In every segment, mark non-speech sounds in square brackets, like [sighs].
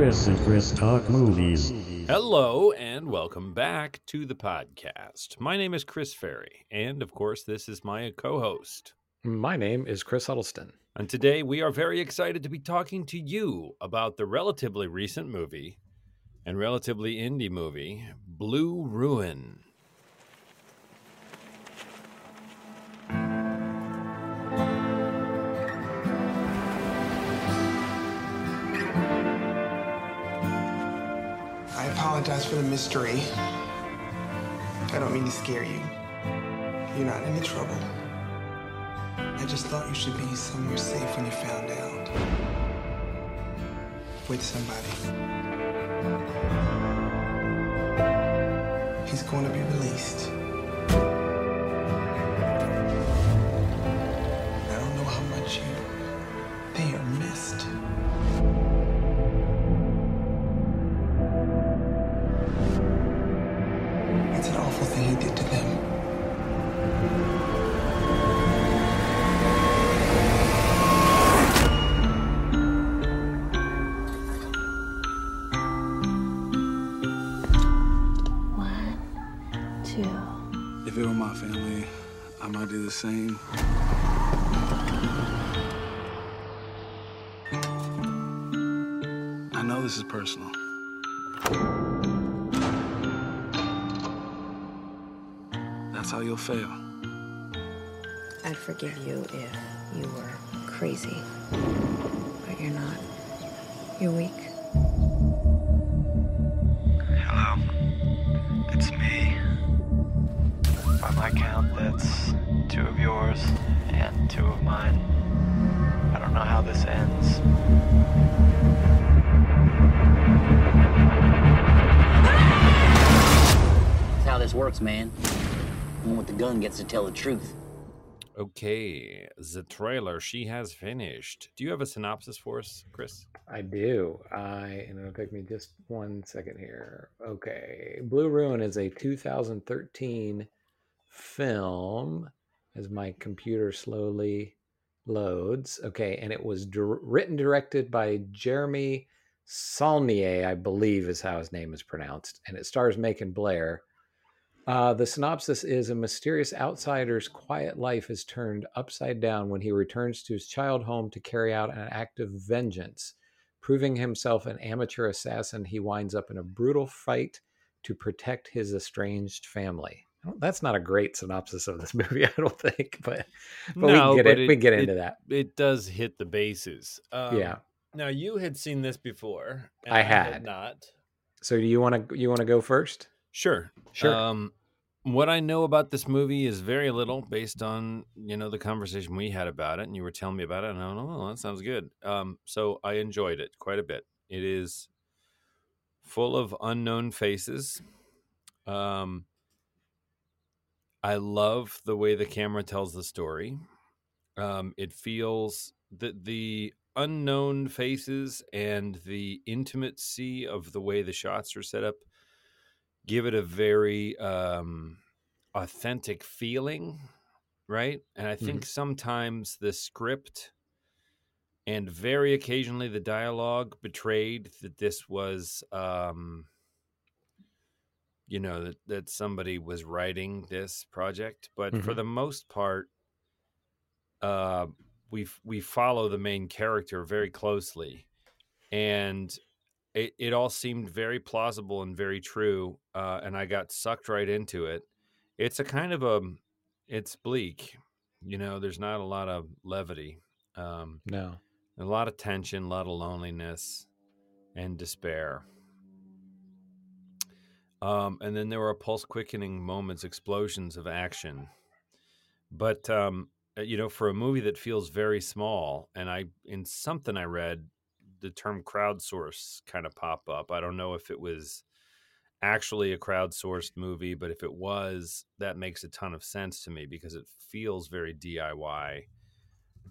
Chris and Chris Talk Movies. Hello and welcome back to the podcast. My name is Chris Ferry, and of course, this is my co host. My name is Chris Huddleston. And today we are very excited to be talking to you about the relatively recent movie and relatively indie movie, Blue Ruin. Apologize for the mystery. I don't mean to scare you. You're not in any trouble. I just thought you should be somewhere safe when you found out. With somebody. He's going to be released. This is personal. That's how you'll fail. I'd forgive you if you were crazy. But you're not. You're weak. Hello. It's me. By my count, how man. The one with the gun gets to tell the truth. Okay, the trailer, she has finished. Do you have a synopsis for us, Chris? I do. I and it'll take me just one second here. Okay, Blue Ruin is a 2013 film. As my computer slowly loads, okay, and it was dir- written directed by Jeremy Saulnier, I believe is how his name is pronounced, and it stars Macon Blair. Uh, the synopsis is a mysterious outsider's quiet life is turned upside down when he returns to his child home to carry out an act of vengeance. Proving himself an amateur assassin, he winds up in a brutal fight to protect his estranged family. That's not a great synopsis of this [laughs] movie, I don't think, but, but we can get, it, we can get into that. It does hit the bases. Um, Yeah. Now you had seen this before. and I had. not. So do you want to you want to go first? Sure. Sure. Um, what I know about this movie is very little based on, you know, the conversation we had about it and you were telling me about it and I don't know, that sounds good. Um, so I enjoyed it quite a bit. It is full of unknown faces. Um, I love the way the camera tells the story. Um, it feels that the unknown faces and the intimacy of the way the shots are set up give it a very um, authentic feeling, right? And I think sometimes the script and very occasionally the dialogue betrayed that this was, um, you know, that, that somebody was writing this project. But for Mhm. the most part, uh, we we follow the main character very closely, and it, it all seemed very plausible and very true uh, and i got sucked right into it. It's a kind of a it's bleak you know there's not a lot of levity um, No. a lot of tension a lot of loneliness and despair. Um, and then there were pulse quickening moments explosions of action. But um, uh, you know for a movie that feels very small and i in something i read the term crowdsource kind of pop up. I don't know if it was actually a crowdsourced movie, but if it was, that makes a ton of sense to me because it feels very DIY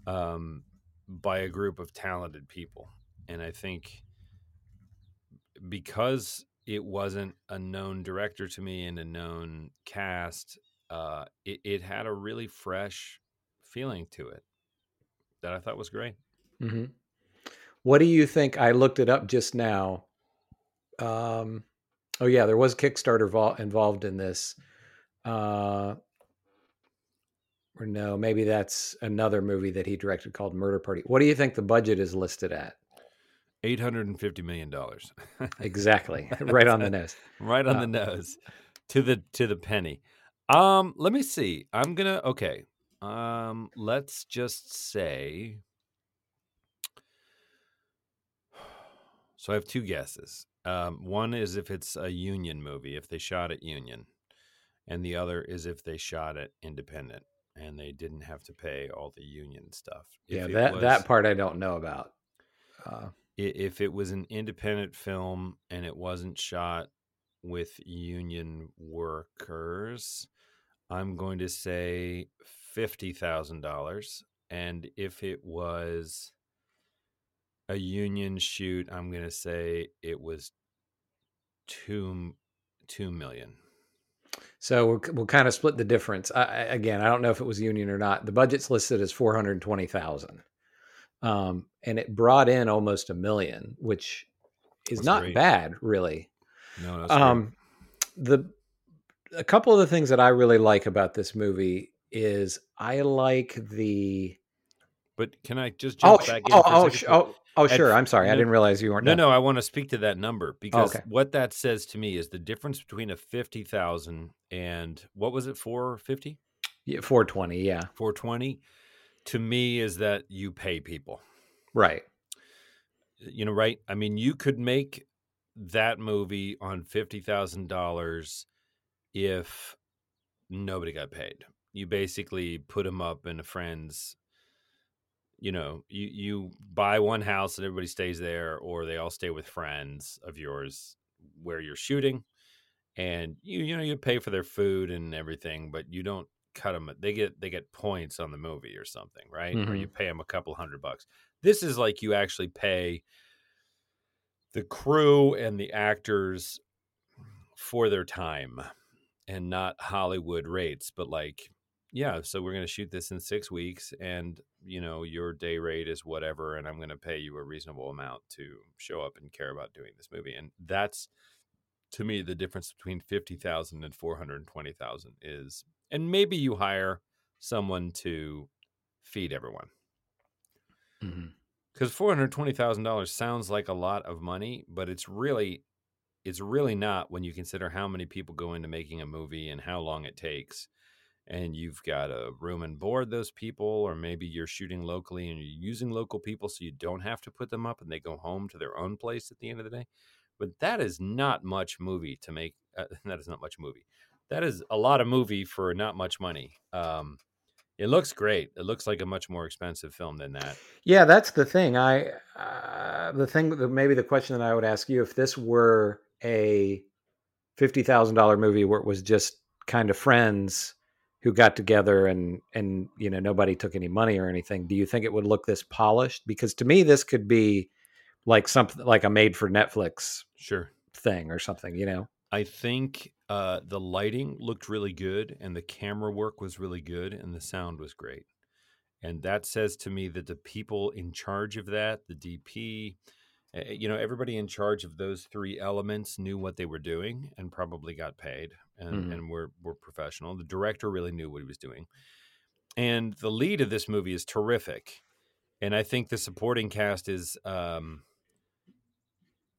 um, by a group of talented people. And I think because it wasn't a known director to me and a known cast, uh, it, it had a really fresh feeling to it that I thought was great. hmm What do you think? I looked it up just now. Um, oh yeah, there was Kickstarter vol- involved in this. Uh, or no, maybe that's another movie that he directed called Murder Party. What do you think the budget is listed at? Eight hundred and fifty million dollars. Exactly, [laughs] right on the nose. right on Uh, the nose, to the to the penny. Um, let me see. I'm gonna okay. Um, let's just say. So I have two guesses. Um, one is if it's a union movie, if they shot it union, and the other is if they shot it independent and they didn't have to pay all the union stuff. Yeah, that was- that part I don't know about. Uh, if it was an independent film and it wasn't shot with union workers, I'm going to say fifty thousand dollars. And if it was a union shoot, I'm going to say it was two two million. so we'll, we'll kind of split the difference. I, again, I don't know if it was union or not. The budget's listed as four hundred twenty thousand, um, and it brought in almost a million, which is That's not great. bad, really. No. Um, the a couple of the things that I really like about this movie is I like the But can I just oh jump sh- back in? oh oh, oh oh at sure. f- I'm sorry. I didn't realize you weren't. No, done. no, I want to speak to that number because okay. what that says to me is the difference between a 50,000 and what was it 450? Yeah, 420. Yeah, 420 to me is that you pay people. right. You know, right? I mean, you could make that movie on $50,000 if nobody got paid. You basically put them up in a friend's you know, you you buy one house and everybody stays there, or they all stay with friends of yours where you're shooting, and you you know you pay for their food and everything, but you don't cut them. They get they get points on the movie or something, right? Or you mm-hmm. pay them a couple hundred bucks. This is like you actually pay the crew and the actors for their time, and not Hollywood rates, but like yeah, so we're going to shoot this in six weeks, and you know your day rate is whatever, and I'm going to pay you a reasonable amount to show up and care about doing this movie, and that's to me the difference between fifty thousand and four hundred twenty thousand is, and maybe you hire someone to feed everyone mm-hmm. because four hundred twenty thousand dollars sounds like a lot of money, but it's really it's really not when you consider how many people go into making a movie and how long it takes. And you've got to room and board those people, or maybe you're shooting locally and you're using local people so you don't have to put them up and they go home to their own place at the end of the day. But that is not much movie to make. Uh, [laughs] that is not much movie. That is a lot of movie for not much money. Um, it looks great. It looks like a much more expensive film than that. Yeah, that's the thing. I uh, the thing that maybe the question that I would ask you if this were a fifty thousand dollar movie where it was just kind of friends who got together and and you know nobody took any money or anything, do you think it would look this polished? Because to me, this could be like something like a made for Netflix Sure. thing or something. You know? I think uh, the lighting looked really good, and the camera work was really good, and the sound was great. And that says to me that the people in charge of that, the DP, uh, you know, everybody in charge of those three elements knew what they were doing and probably got paid and, Mhm. and were, were professional. The director really knew what he was doing. And the lead of this movie is terrific. And I think the supporting cast is, um,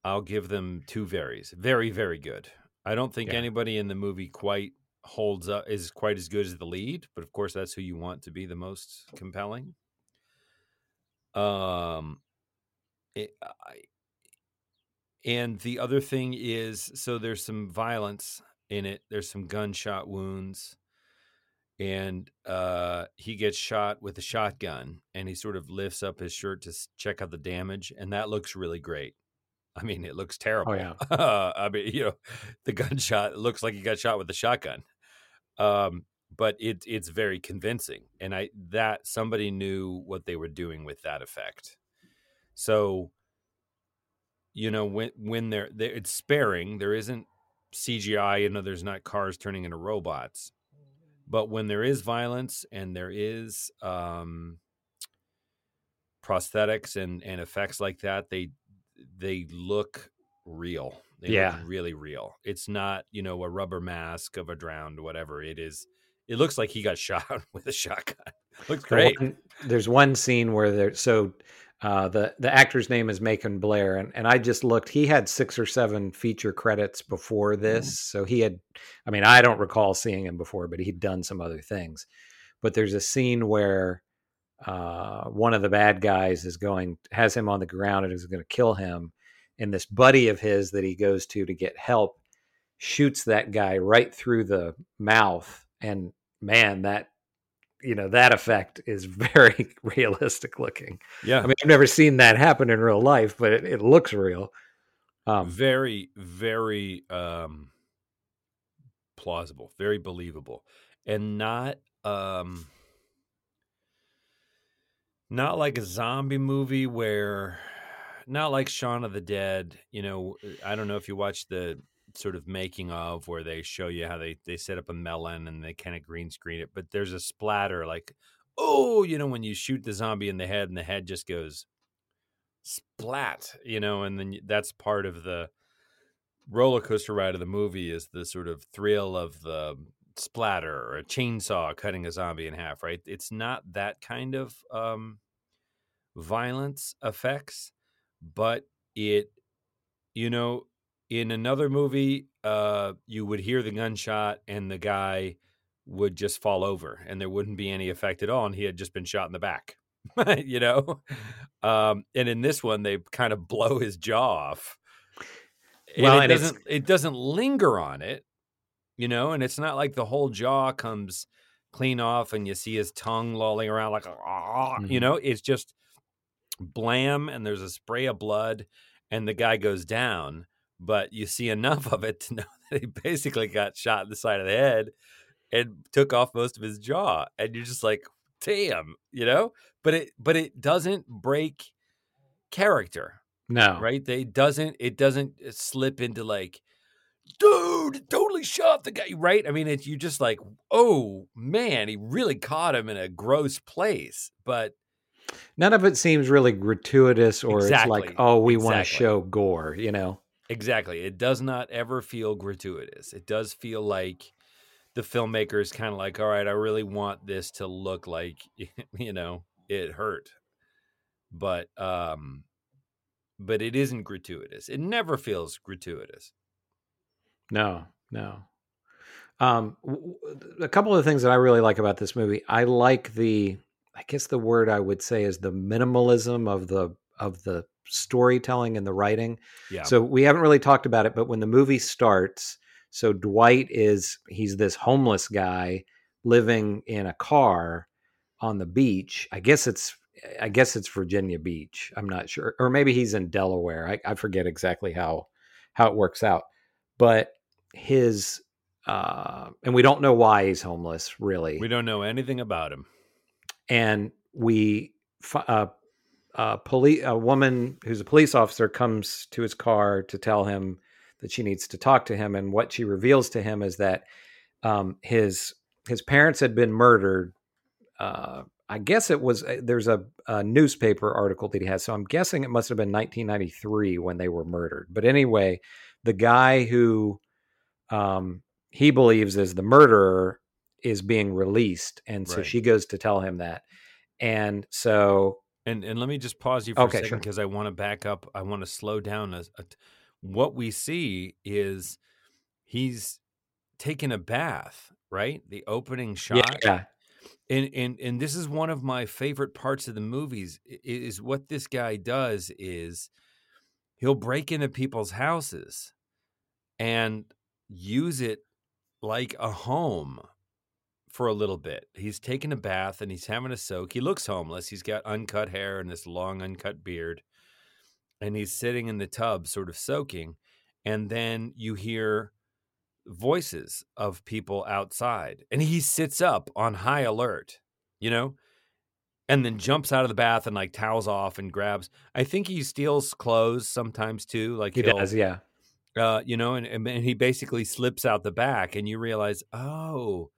I'll give them two varies. Very, very good. I don't think Yeah. anybody in the movie quite holds up is quite as good as the lead, but of course that's who you want to be the most compelling. Um, it, I, and the other thing is, so there's some violence in it. There's some gunshot wounds, and uh, he gets shot with a shotgun, and he sort of lifts up his shirt to check out the damage, and that looks really great. I mean, it looks terrible. Oh, yeah. [laughs] I mean, you know, the gunshot looks like he got shot with a shotgun. Um, but it it's very convincing, and I that somebody knew what they were doing with that effect. So, you know, when when they're, they it's sparing, there isn't CGI. You know, there's not cars turning into robots. But when there is violence and there is um, prosthetics and and effects like that they they look real they Yeah. look really real it's not you know a rubber mask of a drowned whatever it is it looks like he got [laughs] shot with a shotgun looks great one- there's one scene where there so uh, the the actor's name is Macon Blair, and, and I just looked. He had six or seven feature credits before this, so he had. I mean, I don't recall seeing him before, but he'd done some other things. But there's a scene where uh, one of the bad guys is going has him on the ground and is going to kill him, and this buddy of his that he goes to to get help shoots that guy right through the mouth, and man, that you know that effect is [laughs] very realistic looking. yeah I mean, I've never seen that happen in real life, but it, it looks real. Um, very very um plausible very believable and not um not like a zombie movie where not like Shaun of the Dead, you know, I don't know if you watch the sort of making of where they show you how they they set up a melon and they kind of green screen it, but there's a splatter like oh, you know, when you shoot the zombie in the head and the head just goes splat, you know, and then that's part of the roller coaster ride of the movie is the sort of thrill of the splatter or a chainsaw cutting a zombie in half, right? It's not that kind of um, violence effects, but it, you know, in another movie, uh, you would hear the gunshot and the guy would just fall over and there wouldn't be any effect at all. And he had just been shot in the back, [laughs] you know? Um, and in this one, they kind of blow his jaw off. And Well, it doesn't it doesn't linger on it, you know, and it's not like the whole jaw comes clean off and you see his tongue lolling around like "Ah," you know, it's just blam and there's a spray of blood and the guy goes down, but you see enough of it to [laughs] know that he basically got shot in the side of the head and took off most of his jaw and you're just like damn, you know? But it but it doesn't break character no, right? They doesn't it doesn't uh, slip into like, dude, totally shot the guy, right? I mean, it's you just like, oh man, he really caught him in a gross place. But none of it seems really gratuitous, or it's like, oh, we want to show gore, you know? Exactly, it does not ever feel gratuitous. It does feel like the filmmaker is kind of like, all right, I really want this to look like, [laughs] you know, it hurt, but um, but it isn't gratuitous. It never feels gratuitous. No, no. Um, a couple of the things that I really like about this movie, I like the, I guess the word I would say is the minimalism of the of the storytelling and the writing. Yeah. So we haven't really talked about it, but when the movie starts, so Dwight is he's this homeless guy living in a car on the beach. I guess it's I guess it's Virginia Beach. I'm not sure, or maybe he's in Delaware. I, I forget exactly how how it works out, but his uh, and we don't know why he's homeless really we don't know anything about him. and we fi- uh, a police a woman who's a police officer comes to his car to tell him that she needs to talk to him and what she reveals to him is that um, his his parents had been murdered uh, i guess it was uh, there's a, a newspaper article that he has so i'm guessing it must have been 1993 when they were murdered but anyway the guy who um, he believes is the murderer is being released and so Right. she goes to tell him that and so And and let me just pause you for Okay, a second sure. because I want to back up. I want to slow down. A, a- what we see is he's taking a bath, right? The opening shot. yeah And and and this is one of my favorite parts of the movies. Is what this guy does is he'll break into people's houses and use it like a home for a little bit. He's taking a bath and he's having a soak. He looks homeless. He's got uncut hair and this long uncut beard. And he's sitting in the tub sort of soaking and then you hear voices of people outside and he sits up on high alert, you know? And then jumps out of the bath and like towels off and grabs. I think he steals clothes sometimes too. Like he does yeah uh, you know, and, and and he basically slips out the back, and you realize, oh,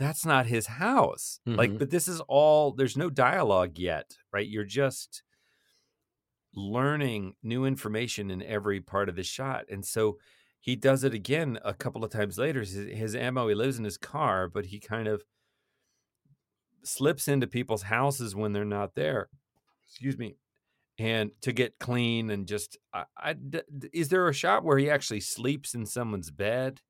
that's not his house. Like, Mhm. but this is all. There's no dialogue yet, right? You're just learning new information in every part of the shot. And so he does it again a couple of times later. His, his ammo, he lives in his car, but he kind of slips into people's houses when they're not there. Excuse me. And to get clean and just, I, I is there a shot where he actually sleeps in someone's bed?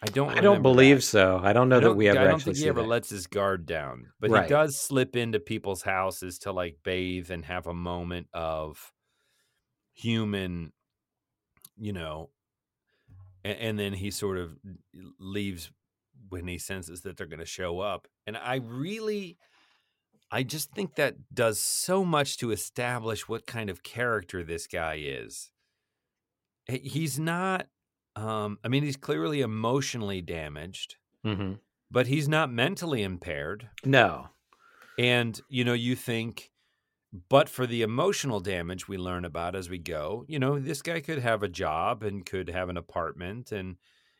I don't. I don't believe that. so. I don't know I that don't- we ever I don't actually think he ever that. lets his guard down, but Right. he does slip into people's houses to like bathe and have a moment of human, you know, and, and then he sort of leaves when he senses that they're going to show up. And I really, I just think that does so much to establish what kind of character this guy is. He's not. Um, I mean, he's clearly emotionally damaged hmm but he's not mentally impaired. No. And, you know, you think, but for the emotional damage we learn about as we go, you know, this guy could have a job and could have an apartment. And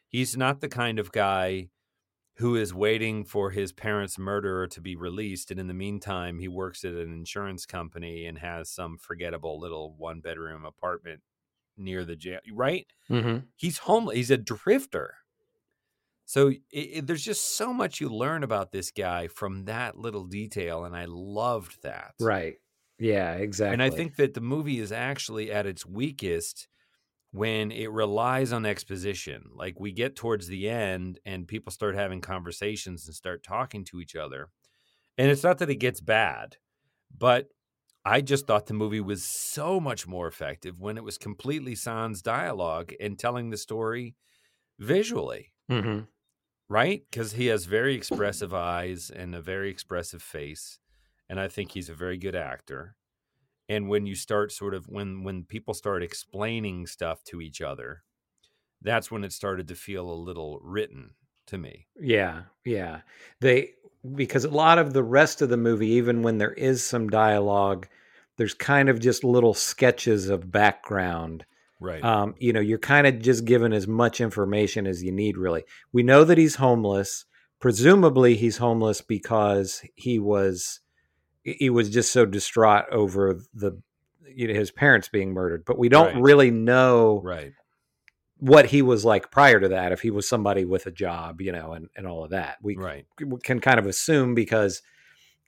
he's not the kind of guy who is waiting for his parents' murderer to be released. And in the meantime, he works at an insurance company and has some forgettable little one bedroom apartment near the jail, right? hmm he's homeless. He's a drifter. So it, it- there's just so much you learn about this guy from that little detail, and I loved that. Right. Yeah. Exactly. And I think that the movie is actually at its weakest when it relies on exposition. Like we get towards the end, and people start having conversations and start talking to each other. And it's not that it gets bad, but I just thought the movie was so much more effective when it was completely sans dialogue and telling the story visually, hmm right? Because he has very expressive eyes and a very expressive face, and I think he's a very good actor. And when you start sort of when when people start explaining stuff to each other, that's when it started to feel a little written to me. Yeah, yeah. They because a lot of the rest of the movie, even when there is some dialogue, there's kind of just little sketches of background. Right. Um, you know, you're kind of just given as much information as you need, really. We know that he's homeless. Presumably, he's homeless because he was he was just so distraught over the you know his parents being murdered. But we don't Right. really know right. What he was like prior to that. If he was somebody with a job, you know, and and all of that, we Right. can kind of assume because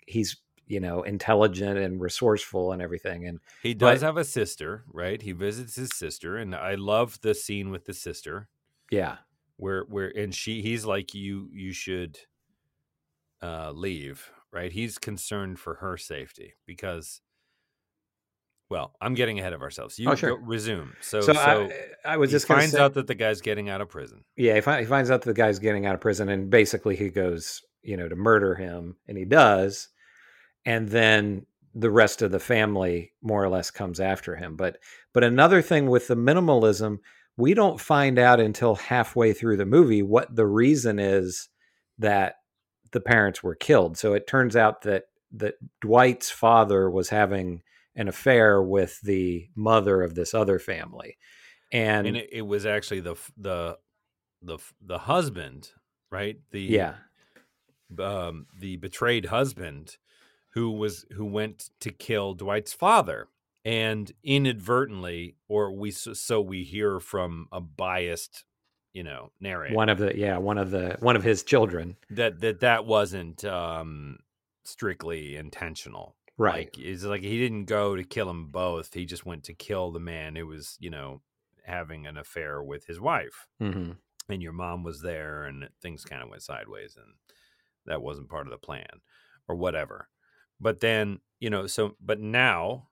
he's you know intelligent and resourceful and everything and He does But- have a sister, right? He visits his sister, and I love the scene with the sister yeah where where and she he's like you you should uh leave, right? He's concerned for her safety because well, I'm getting ahead of ourselves. Oh, you Oh, sure. resume. So so, so, I, I was just finds say, out that the guy's getting out of prison. yeah he, he finds out that the guy's getting out of prison and basically he goes you know to murder him and he does and then the rest of the family more or less comes after him but but another thing with the minimalism we don't find out until halfway through the movie what the reason is that the parents were killed so it turns out that that Dwight's father was having an affair with the mother of this other family. And, And it, it was actually the the the the husband, right? The yeah. um, the betrayed husband who was who went to kill Dwight's father. And inadvertently or we so we hear from a biased you know narrator one of the yeah one of the one of his children. that that that wasn't um strictly intentional right. Like it's like he didn't go to kill them both he just went to kill the man who was you know having an affair with his wife. Hmm and your mom was there and things kind of went sideways and that wasn't part of the plan or whatever. But then you know so but now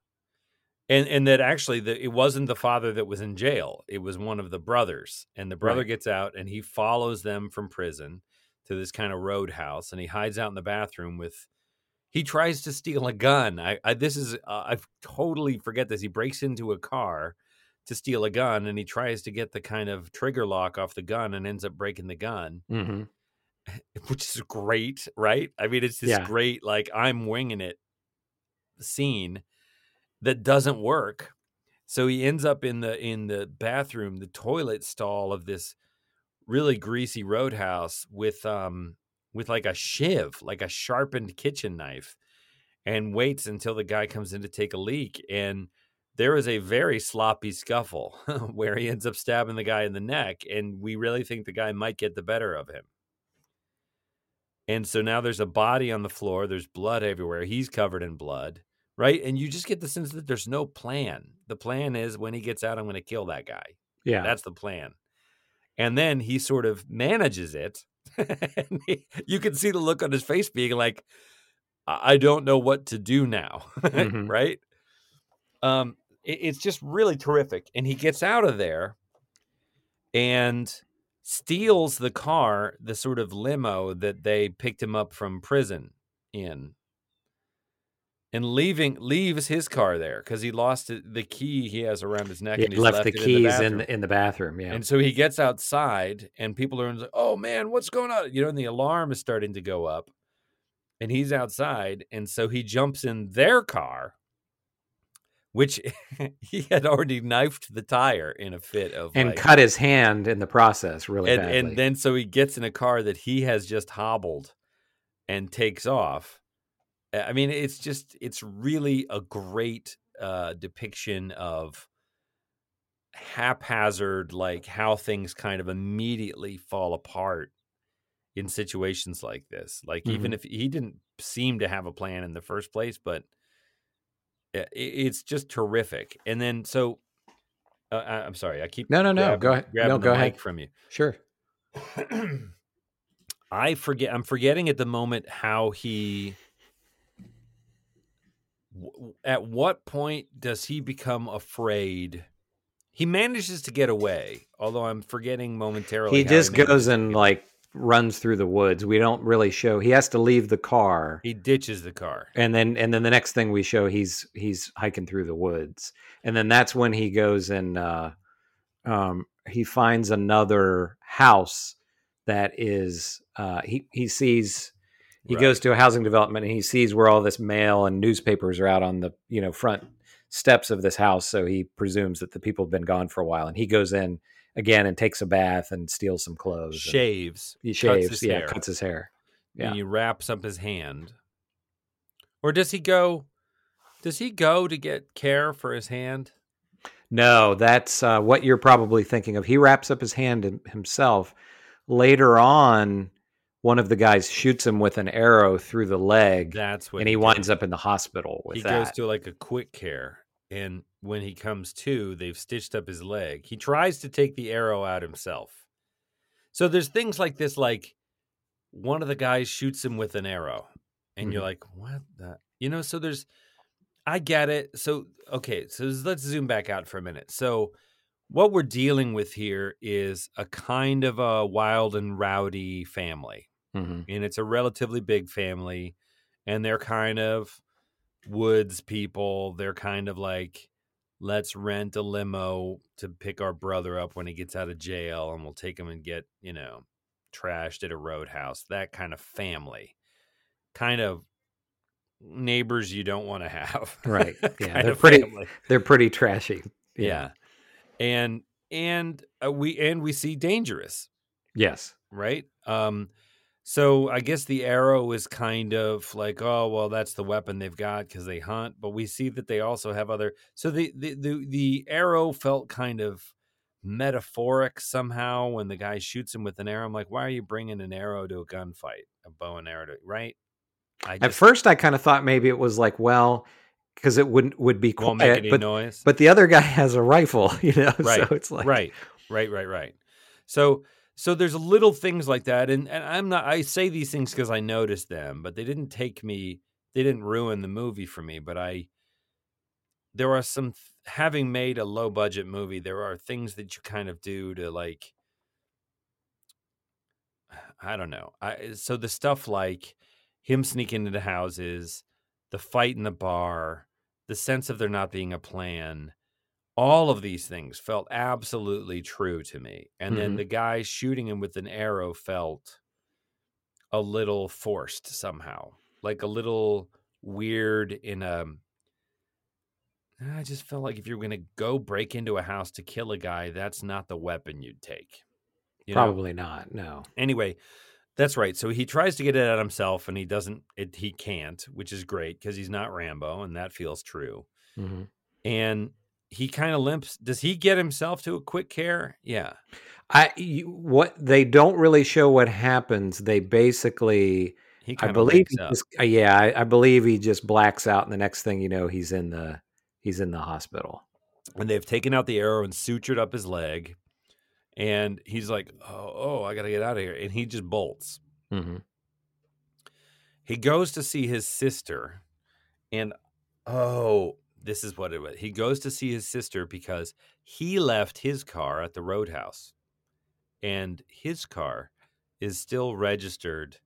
and and that actually the, it wasn't the father that was in jail it was one of the brothers and the brother Right. gets out and he follows them from prison to this kind of roadhouse and he hides out in the bathroom with he tries to steal a gun i, I this is uh, i totally forget this he breaks into a car to steal a gun and he tries to get the kind of trigger lock off the gun and ends up breaking the gun. Hmm [laughs] which is great right? I mean it's this Yeah. great like i'm winging it scene that doesn't work. So he ends up in the in the bathroom the toilet stall of this really greasy roadhouse with um with like a shiv like a sharpened kitchen knife and waits until the guy comes in to take a leak and there is a very sloppy scuffle [laughs] where he ends up stabbing the guy in the neck and we really think the guy might get the better of him. And so now there's a body on the floor there's blood everywhere he's covered in blood right? And you just get the sense that there's no plan. The plan is when he gets out i'm going to kill that guy. Yeah. that's the plan. And then he sort of manages it [laughs] he, you can see the look on his face being like i don't know what to do now [laughs] Mhm. right um it- it's just really terrific and he gets out of there and steals the car the sort of limo that they picked him up from prison in and leaving leaves his car there because he lost the key he has around his neck He and he's left, the it keys in bathroom. the, in the bathroom. Yeah. And so he gets outside, and people are like, "Oh man, what's going on?" You know, and the alarm is starting to go up, and he's outside, and so he jumps in their car, which [laughs] he had already knifed the tire in a fit of and like, cut his hand in the process really and, badly. and then so he gets in a car that he has just hobbled and takes off. I mean, it's just it's really a great uh, depiction of haphazard, like how things kind of immediately fall apart in situations like this. Like even Mhm. if he didn't seem to have a plan in the first place, but i- it's just terrific. And then so. Uh, I- I'm sorry. I keep No, no, no, grabbing- go ahead. No, the go mic ahead. from you. sure. [clears throat] I forget. I'm forgetting at the moment how he. At what point does he become afraid? He manages to get away, although I'm forgetting momentarily. He just manages goes and like runs through the woods. We don't really show. He has to leave the car, he ditches the car. and then and then the next thing we show, he's he's hiking through the woods, and then that's when he goes and uh, um, he finds another house that is uh, he he sees. He Right. goes to a housing development and he sees where all this mail and newspapers are out on the you know front steps of this house. So he presumes that the people have been gone for a while, and he goes in again and takes a bath and steals some clothes. shaves. he cuts shaves, his yeah, hair, cuts his hair. Yeah. And he wraps up his hand. Or does he go? Does he go to get care for his hand? No, that's uh, what you're probably thinking of. He wraps up his hand himself. Later on, one of the guys shoots him with an arrow through the leg, That's what. and he did. winds up in the hospital with he that. goes to like a quick care and when he comes to they've stitched up his leg he tries to take the arrow out himself so there's things like this like one of the guys shoots him with an arrow and you're Mhm. like what the you know so there's i get it so okay so let's zoom back out for a minute so what we're dealing with here is a kind of a wild and rowdy family Mhm. and it's a relatively big family and they're kind of woods people they're kind of like let's rent a limo to pick our brother up when he gets out of jail and we'll take him and get you know trashed at a roadhouse that kind of family kind of neighbors you don't want to have Right. [laughs] Yeah, they're pretty- family. They're pretty trashy. yeah and and uh, we and we see dangerous Yes. right? Um, so I guess the arrow is kind of like, oh well, that's the weapon they've got because they hunt. But we see that they also have other. So the the the, the arrow felt kind of metaphoric somehow when the guy shoots him with an arrow. I'm like, why are you bringing an arrow to a gunfight, a bow and arrow, to, right? I At first, I kind of thought maybe it was like, well, because it wouldn't would be won't make quiet, any but noise. but the other guy [laughs] has a rifle, [laughs] you know. right So it's like right right right right so so there's little things like that and, and i'm not i say these things because i noticed them but they didn't take me they didn't ruin the movie for me but i there are some having made a low budget movie there are things that you kind of do to like [sighs] i don't know i so the stuff like him sneaking into houses the fight in the bar the sense of there not being a plan all of these things felt absolutely true to me and then Mhm. the guy shooting him with an arrow felt a little forced somehow like a little weird in a i just felt like if you're going to go break into a house to kill a guy that's not the weapon you'd take you know? probably not. No. anyway That's right. So he tries to get it at himself, and he doesn't. It, he can't, which is great because he's not Rambo, and that feels true. hmm And he kind of limps. Does he get himself to a quick care? Yeah. I you, what they don't really show what happens. They basically, I believe, just, uh, yeah, I, I believe he just blacks out, and the next thing you know, he's in the he's in the hospital. and they've taken out the arrow and sutured up his leg. And he's like, "Oh, oh, I got to get out of here!" And he just bolts. hmm He goes to see his sister, and oh, this is what it was. He goes to see his sister because he left his car at the roadhouse, and his car is still registered.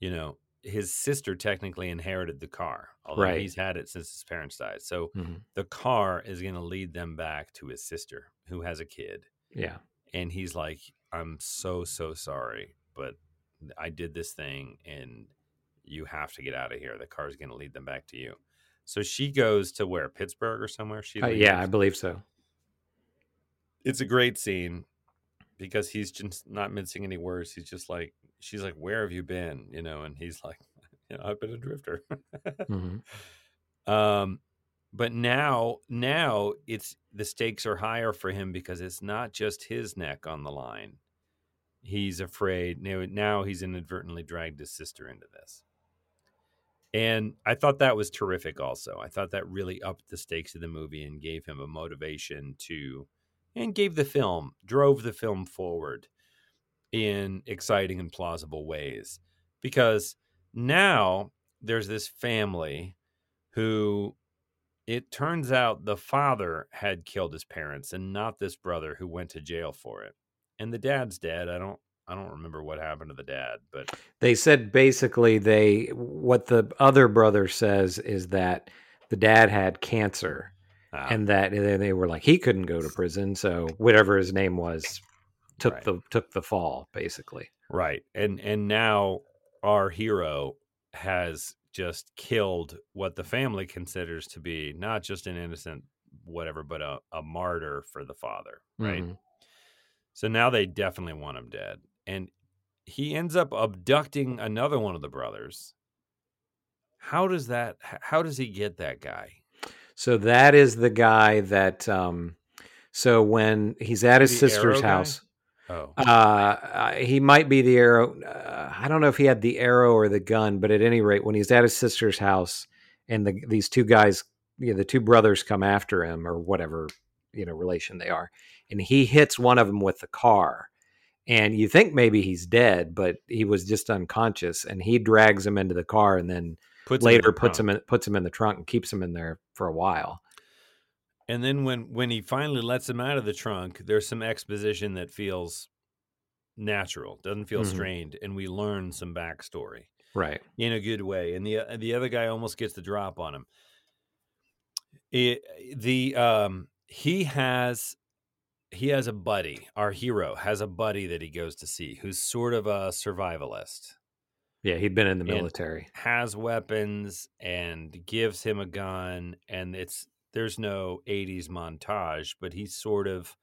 You know, his sister technically inherited the car, although Right. he's had it since his parents died. So hmm the car is going to lead them back to his sister, who has a kid, Yeah. and he's like, "I'm so so sorry, but I did this thing, and you have to get out of here. The car's going to lead them back to you." So she goes to where Pittsburgh or somewhere. She Uh, yeah, I believe so. it's a great scene because he's just not mincing any words. He's just like, she's like, "Where have you been?" You know, and he's like, [laughs] "You know, I've been a drifter." hmm [laughs] um, but now, now it's the stakes are higher for him because it's not just his neck on the line. He's afraid now. Now he's inadvertently dragged his sister into this, and I thought that was terrific. Also, I thought that really upped the stakes of the movie and gave him a motivation to, and gave the film drove the film forward in exciting and plausible ways. Because now there's this family who it turns out the father had killed his parents and not this brother who went to jail for it. And the dad's dead. I don't i don't remember what happened to the dad but They said basically they what the other brother says is that the dad had cancer ah, and that they were like he couldn't go to prison, so whatever his name was took Right. the took the fall basically. right and and now our hero has just killed what the family considers to be not just an innocent whatever but a, a martyr for the father right Mhm. So now they definitely want him dead. And he ends up abducting another one of the brothers. How does that how does he get that guy? So that is the guy that um so when he's at his The sister's house Oh. Uh, he might be the arrow. Uh, I don't know if he had the arrow or the gun, but at any rate, when he's at his sister's house and the, these two guys, you know, the two brothers come after him or whatever, you know, relation they are, and he hits one of them with the car. And you think maybe he's dead, but he was just unconscious, and he drags him into the car, and then Puts him later the puts trunk. him in puts him in the trunk and keeps him in there for a while. And then when when he finally lets him out of the trunk, there's some exposition that feels natural, doesn't feel Mhm. strained, and we learn some backstory Right. in a good way. And the uh, the other guy almost gets the drop on him. It, the um he has he has a buddy. Our hero has a buddy that he goes to see who's sort of a survivalist. Yeah, he'd been in the military. has weapons and gives him a gun and it's there's no 80s montage but he sort of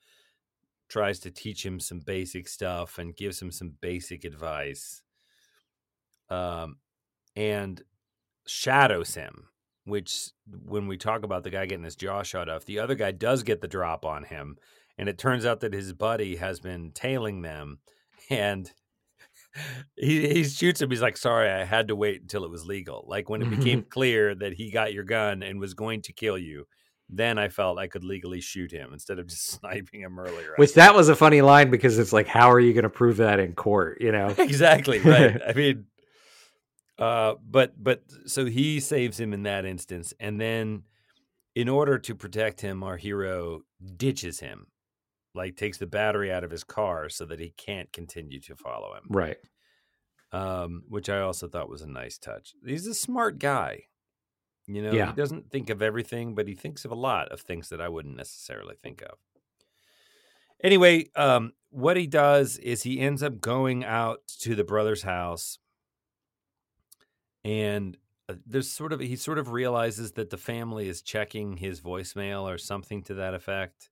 tries to teach him some basic stuff and gives him some basic advice um and shadows him which when we talk about the guy getting his jaw shot off the other guy does get the drop on him and it turns out that his buddy has been tailing them and [laughs] he he shoots him. He's like, "Sorry, I had to wait until it was legal." Like when it became [laughs] clear that he got your gun and was going to kill you, then I felt I could legally shoot him instead of just [laughs] sniping him earlier. Which that was a funny line because it's like, how are you going to prove that in court? You know? exactly right. I mean, uh, but but so he saves him in that instance, and then in order to protect him, our hero ditches him, like takes the battery out of his car so that he can't continue to follow him. Right. um, which I also thought was a nice touch. He's a smart guy. You know, Yeah. he doesn't think of everything, but he thinks of a lot of things that I wouldn't necessarily think of. Anyway, um, what he does is he ends up going out to the brother's house, and uh, there's sort of he sort of realizes that the family is checking his voicemail or something to that effect,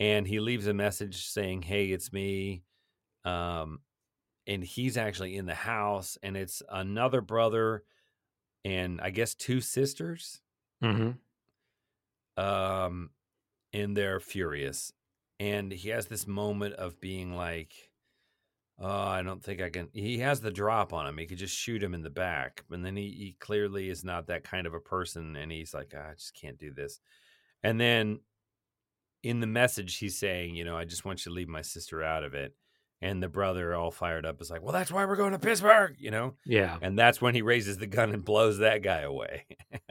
and he leaves a message saying, "Hey, it's me." Um, and he's actually in the house, and it's another brother, and I guess two sisters. hmm um and they're furious and he has this moment of being like oh i don't think i can he has the drop on him he could just shoot him in the back and then he, he clearly is not that kind of a person and he's like "Ah, i just can't do this and then in the message he's saying you know i just want you to leave my sister out of it and the brother all fired up is like well that's why we're going to pittsburgh you know Yeah. and that's when he raises the gun and blows that guy away.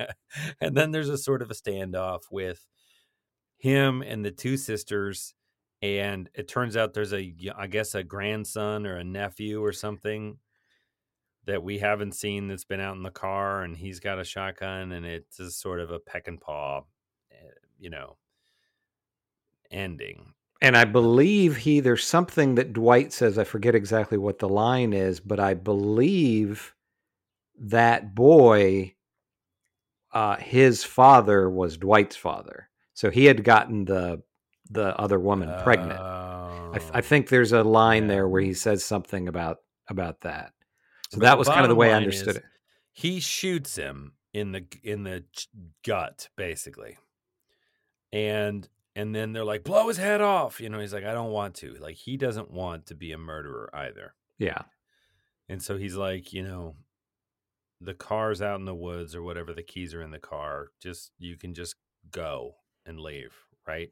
[laughs] and then there's a sort of a standoff with him and the two sisters. And it turns out there's a, I guess, a grandson or a nephew or something that we haven't seen that's been out in the car. And he's got a shotgun. And it's a sort of a Peckinpah, eh, you know, ending. And I believe he there's something that Dwight says. I forget exactly what the line is, but I believe that boy, uh, his father was Dwight's father, so he had gotten the the other woman pregnant. I, th- I Oh. think there's a line yeah. there where he says something about about that. So But that was kind of the way I understood it. He shoots him in the in the gut, basically, and and then they're like, blow his head off. You know, he's like, I don't want to. Like, he doesn't want to be a murderer either. Yeah, And so he's like, you know, the car's out in the woods or whatever. The keys are in the car. Just you can just go and leave, right?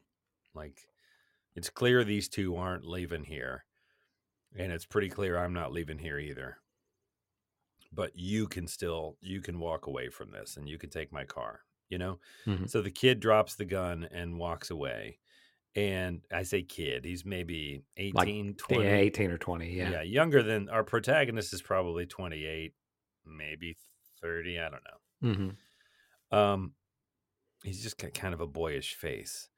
Like, it's clear these two aren't leaving here, and it's pretty clear I'm not leaving here either. But you can still you can walk away from this, and you can take my car. You know. Mhm. So the kid drops the gun and walks away. And I say kid, he's maybe 18, 20. yeah, eighteen or twenty. Yeah. Yeah, younger than our protagonist is probably 28, maybe 30, I don't know. hmm Um he's just got kind of a boyish face.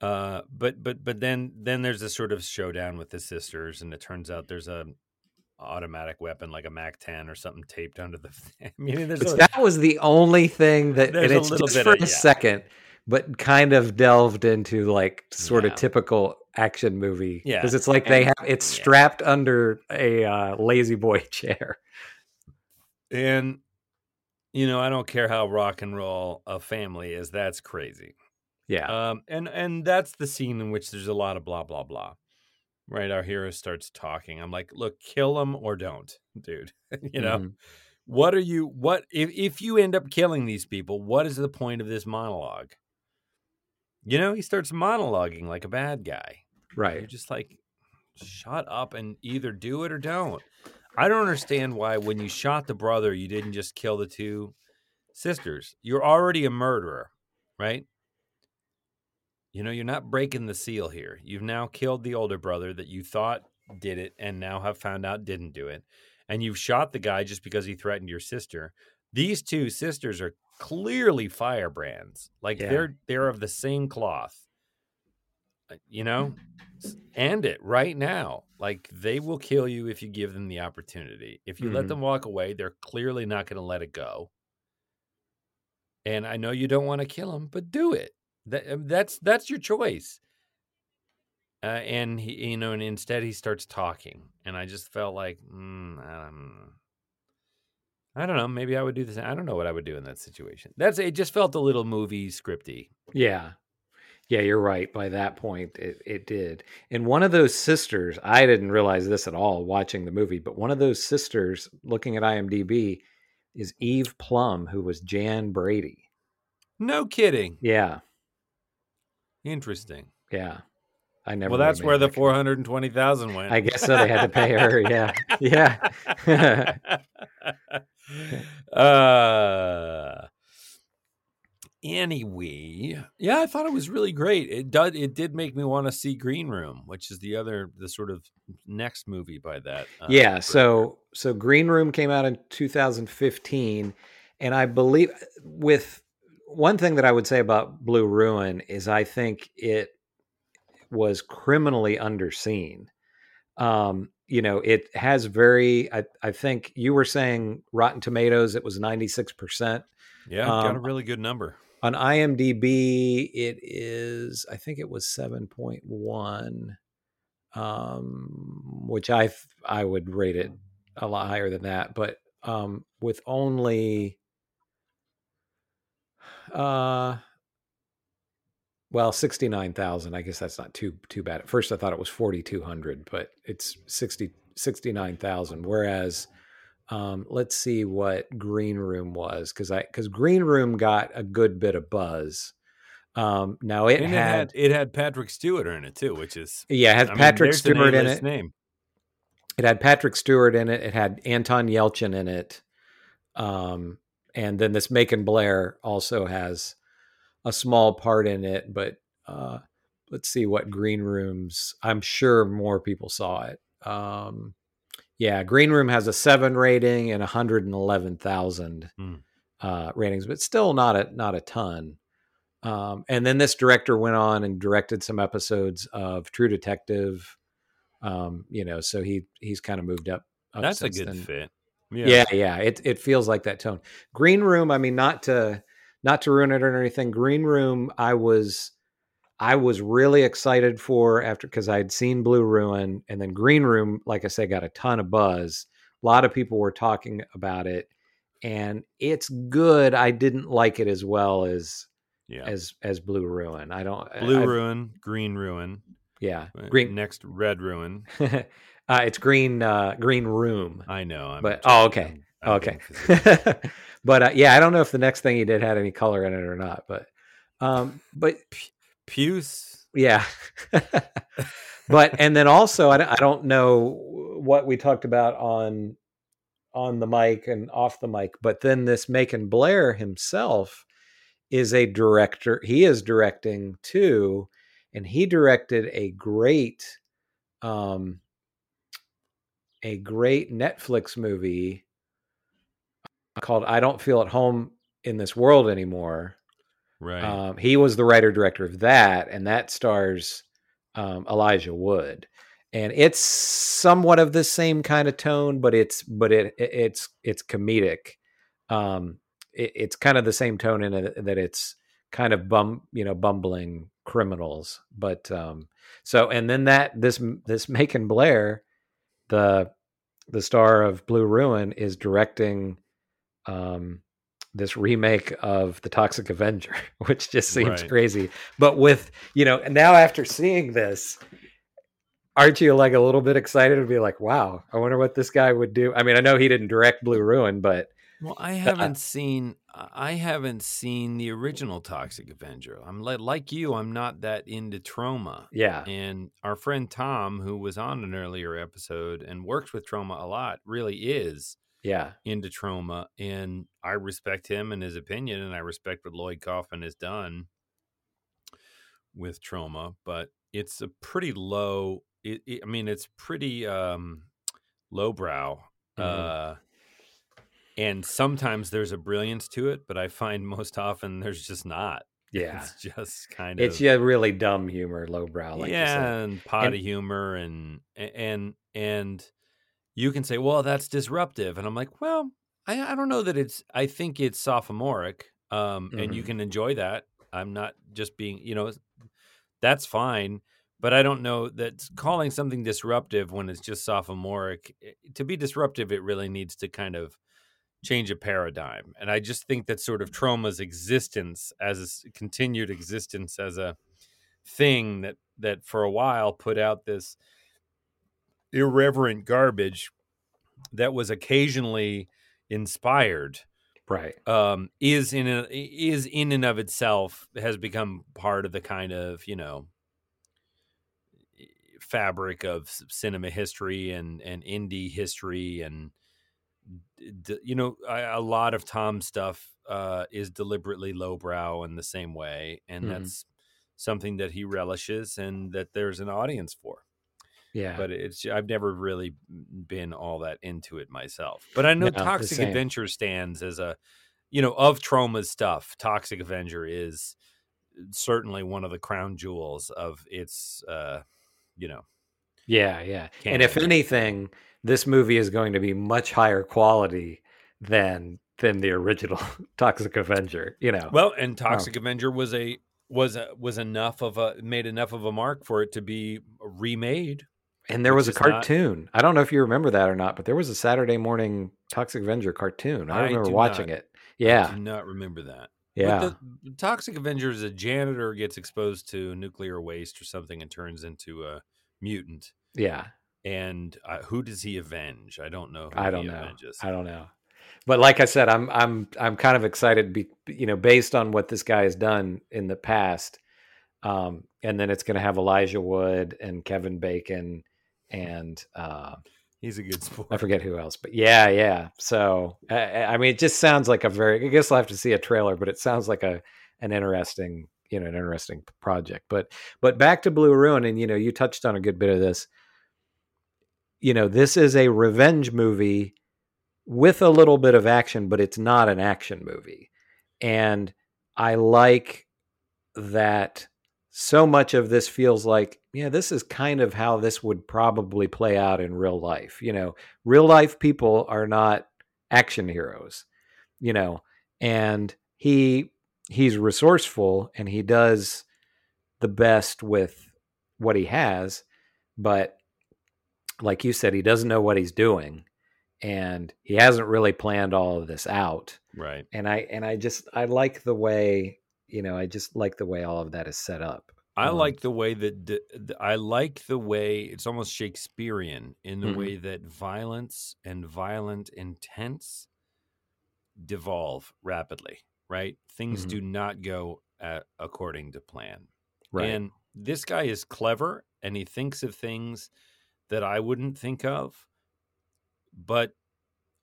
Uh but but but then then there's a sort of showdown with the sisters and it turns out there's a automatic weapon like a Mac 10 or something taped under the [laughs] I mean there's a, that was the only thing that, and it's just for of- a yeah. second, but kind of delved into like sort Yeah. of typical action movie. Yeah, because it's like they have it's yeah. strapped under a uh, La-Z-Boy [laughs] chair. and you know, I don't care how rock and roll a family is, that's crazy. Yeah, Um, and and that's the scene in which there's a lot of blah blah blah. Right, our hero starts talking. I'm like, look, kill him or don't, dude. [laughs] you know, Mhm. what are you? What if if you end up killing these people? What is the point of this monologue? You know, he starts monologuing like a bad guy. Right You're just like, shut up and either do it or don't. I don't understand why when you shot the brother, you didn't just kill the two sisters. You're already a murderer, right? You know, you're not breaking the seal here. You've now killed the older brother that you thought did it and now have found out didn't do it. And you've shot the guy just because he threatened your sister. These two sisters are clearly firebrands. Like Yeah. they're they're of the same cloth. Uh, You know? S- End it right now. Like they will kill you if you give them the opportunity. If you let Mhm. them walk away, they're clearly not going to let it go. And I know you don't want to kill them, but do it. That, um, that's that's your choice. Uh, and he, you know, and instead he starts talking, and I just felt like, mm, um, I don't know, maybe I would do this. I don't know what I would do in that situation. That's it. Just felt a little movie scripty. Yeah. Yeah, you're right. By that point, it, it did. And one of those sisters, I didn't realize this at all watching the movie, but one of those sisters, looking at IMDb, is Eve Plumb, who was Jan Brady. No kidding. Yeah, Interesting. yeah. I never. well, that's where the four hundred and twenty thousand went. I guess so. They had to pay her. [laughs] Yeah, yeah. [laughs] uh, anyway, yeah, I thought it was really great. It did. It did make me want to see Green Room, which is the other, the sort of next movie by that. uh, yeah so so green room came out in 2015 and i believe with one thing that i would say about blue ruin is i think it was criminally underseen. Um you know it has very i, I think you were saying rotten tomatoes it was 96% yeah, got a um, really good number. on imdb it is i think it was 7.1 um, which I I would rate it a lot higher than that, but um, with only uh well 69,000 I guess that's not too too bad. At first I thought it was 4200 but it's 60 69,000 whereas um let's see what Green Room was cuz I cuz Green Room got a good bit of buzz. Um now it had, it had it had Patrick Stewart in it too, which is yeah, it had I Patrick there's an Stewart in it. Name. It had Patrick Stewart in it. It had Anton Yelchin in it. Um, and then this Macon Blair also has a small part in it. But uh, let's see what Green Rooms. I'm sure more people saw it. Um, yeah, Green Room has a seven rating and 111,000 Hmm. uh, ratings, but still not a not a ton. Um, and then this director went on and directed some episodes of True Detective. Um, you know, so he he's kind of moved up. up That's a good then. fit. Yeah. yeah, It it feels like that tone. Green Room. I mean, not to not to ruin it or anything. Green Room. I was I was really excited for after because I had seen Blue Ruin and then Green Room. Like I said, got a ton of buzz. A lot of people were talking about it, and it's good. I didn't like it as well as Yeah. as as Blue Ruin. I don't Blue I've- Ruin, Green Ruin, Yeah, uh, green. next Red Ruin. [laughs] uh, it's green. Uh, green Room. I know. I'm But- oh, okay. I'm- I'm okay. [laughs] but uh, yeah, I don't know if the next thing he did had any color in it or not. But um, but pews, yeah. [laughs] but and then also I, don't- I don't know what we talked about on on the mic and off the mic, but then this Macon Blair himself is a director. He is directing too, and he directed a great um a great Netflix movie called I Don't Feel at Home in This World Anymore. Right. Um, he was the writer director of that, and that stars um, Elijah Wood, and it's somewhat of the same kind of tone, but it's but it, it- it's it's comedic. Um, it, it's kind of the same tone in it that it's kind of bum you know bumbling criminals, but um, so and then that this this Macon Blair, the the star of Blue Ruin, is directing um, this remake of the Toxic Avenger, [laughs] which just seems Right. crazy. But with you know, and now after seeing this, aren't you like a little bit excited to be like, wow, I wonder what this guy would do? I mean, I know he didn't direct Blue Ruin, but Well, I haven't seen I haven't seen the original Toxic Avenger. I'm li- like you. I'm not that into Troma. yeah, And our friend Tom, who was on an earlier episode and works with Troma a lot, really is yeah, into Troma. And I respect him and his opinion, and I respect what Lloyd Kaufman has done with Troma. But it's a pretty low. It, it- I mean, it's pretty um, lowbrow. Mhm. Uh, and sometimes there's a brilliance to it, but I find most often there's just not. [laughs] yeah. It's just kind of It's yeah, really dumb humor, lowbrow, like yeah, and potty humor, and and and you can say, well, that's disruptive, and I'm like, well, I, I don't know that it's. I think it's sophomoric, um, and you Mhm. can enjoy that. I'm not just being, you know, that's fine, but I don't know that calling something disruptive when it's just sophomoric. eh, To be disruptive, it really needs to kind of change a paradigm, and I just think that sort of Troma's existence as a continued existence as a thing that that for a while put out this irreverent garbage that was occasionally inspired Right. um, is in a, is in and of itself has become part of the kind of you know fabric of cinema history and and indie history and d- you know I, a lot of Tom's stuff uh, is deliberately lowbrow in the same way, and Mhm. that's something that he relishes and that there's an audience for Yeah. but it's I've never really been all that into it myself. But I know No, Toxic. Avenger stands as a you know of Troma's stuff. Toxic Avenger is certainly one of the crown jewels of its uh you know Yeah, yeah. And if anything, this movie is going to be much higher quality than than the original [laughs] Toxic Avenger, you know. well and Toxic Avenger was a was a, was enough of a made enough of a mark for it to be remade And there was a is not- cartoon. I don't know if you remember that or not, but there was a Saturday morning Toxic Avenger cartoon. I I remember watching not. it. Yeah. I do not remember that. Yeah. But the Toxic Avenger is a janitor gets exposed to nuclear waste or something and turns into a mutant. yeah. And uh, who does he avenge? I don't know. Who I don't he know. Avenges. I don't know. But like I said, I'm I'm I'm kind of excited, be, you know, based on what this guy has done in the past. Um, and then it's going to have Elijah Wood and Kevin Bacon and uh, He's a good sport. I forget who else, but yeah, yeah. So I, I mean, it just sounds like a very. I guess I'll have to see a trailer, but it sounds like a an interesting, you know, an interesting project. But but back to Blue Ruin, and you know, you touched on a good bit of this. You know, this is a revenge movie with a little bit of action, but it's not an action movie, and I like that so much of this feels like yeah this is kind of how this would probably play out in real life. You know real life people are not action heroes you know and he he's resourceful and he does the best with what he has but like you said he doesn't know what he's doing and he hasn't really planned all of this out Right. and i and i just i like the way you know i just like the way all of that is set up I Um, like the way that d- I like the way it's almost Shakespearean in the Mhm. way that violence and violent intents devolve rapidly. Right, things Mhm. do not go uh according to plan. right And this guy is clever and he thinks of things that I wouldn't think of, but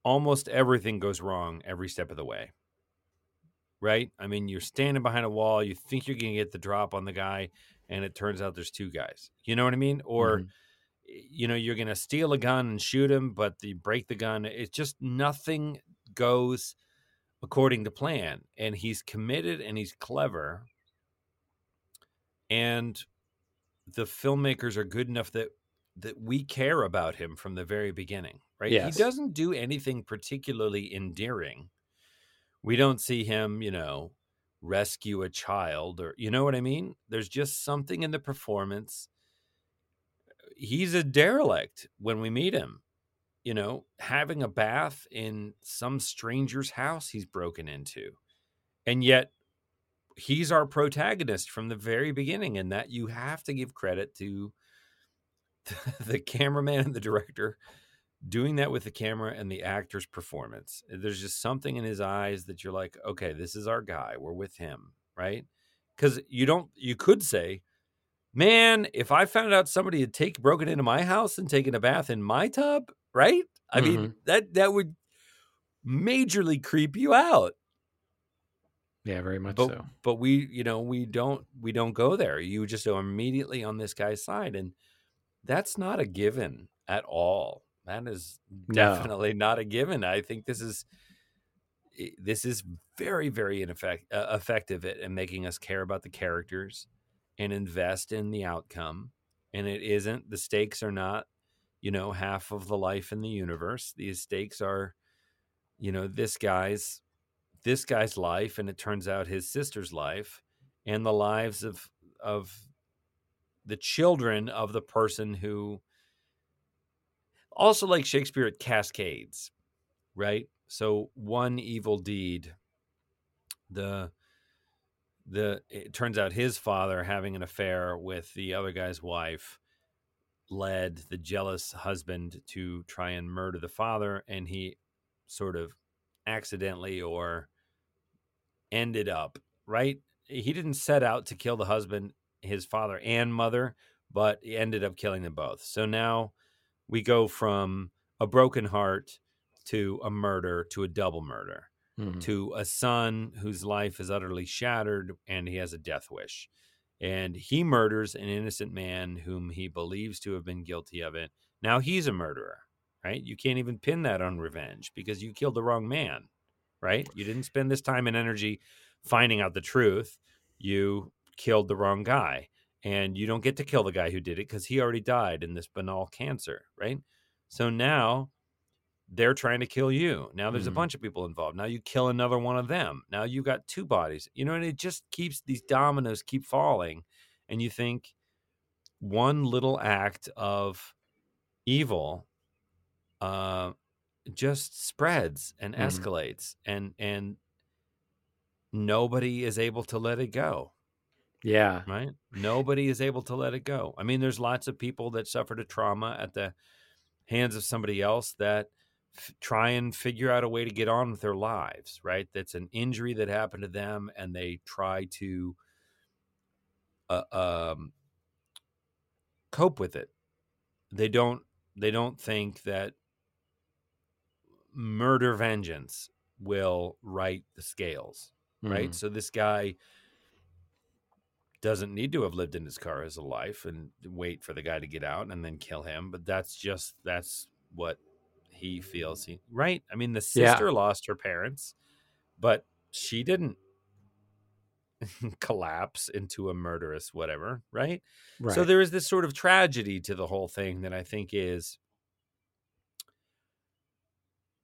almost everything goes wrong every step of the way. Right? I mean, you're standing behind a wall, you think you're going to get the drop on the guy, and it turns out there's two guys. You know what I mean? Or, Mhm. you know, you're going to steal a gun and shoot him, but you break the gun. It's just nothing goes according to plan. And he's committed and he's clever and the filmmakers are good enough that that we care about him from the very beginning right? Yes. he doesn't do anything particularly endearing. We don't see him you know rescue a child or you know what i mean? There's just something in the performance. He's a derelict when we meet him you know? Having a bath in some stranger's house he's broken into and yet he's our protagonist from the very beginning and that you have to give credit to [laughs] the cameraman and the director doing that with the camera and the actor's performance. Eh, there's just something in his eyes that you're like okay this is our guy. We're with him right? Because you don't you could say man if i found out somebody had take broken into my house and taken a bath in my tub right? I mean mm-hmm. that that would majorly creep you out. Yeah very much but so. but we you know we don't we don't go there. You just are immediately on this guy's side and that's not a given at all. That is No. definitely not a given. I think this is this is very very ineffect, uh, effective at, at making us care about the characters and invest in the outcome and it isn't the stakes are not you know half of the life in the universe. These stakes are you know this guy's this guy's life and it turns out his sister's life and the lives of of the children of the person who also like Shakespeare it cascades right? So one evil deed the the it turns out his father having an affair with the other guy's wife led the jealous husband to try and murder the father and he sort of accidentally or ended up right? He didn't set out to kill the husband his father and mother but he ended up killing them both so now we go from a broken heart to a murder to a double murder Mhm. to a son whose life is utterly shattered and he has a death wish. And he murders an innocent man whom he believes to have been guilty of it. Now he's a murderer, right? You can't even pin that on revenge because you killed the wrong man, right? You didn't spend this time and energy finding out the truth. You killed the wrong guy. And you don't get to kill the guy who did it because he already died in this banal cancer, right? So now they're trying to kill you. Now there's a Mhm. bunch of people involved. Now you kill another one of them. Now you've got two bodies. You know, and it just keeps these dominoes keep falling. And you think one little act of evil uh, just spreads and Mhm. escalates, and and nobody is able to let it go. Yeah. Right? Nobody is able to let it go. I mean, there's lots of people that suffered a trauma at the hands of somebody else that f- try and figure out a way to get on with their lives. Right? That's an injury that happened to them, and they try to uh, um, cope with it. They don't. They don't think that murder vengeance will right the scales right? Mhm. So this guy doesn't need to have lived in his car his whole life and wait for the guy to get out and then kill him. But that's just that's what he feels. He right. I mean, the Yeah. sister lost her parents, but she didn't [laughs] collapse into a murderous whatever, right? Right. So there is this sort of tragedy to the whole thing that I think is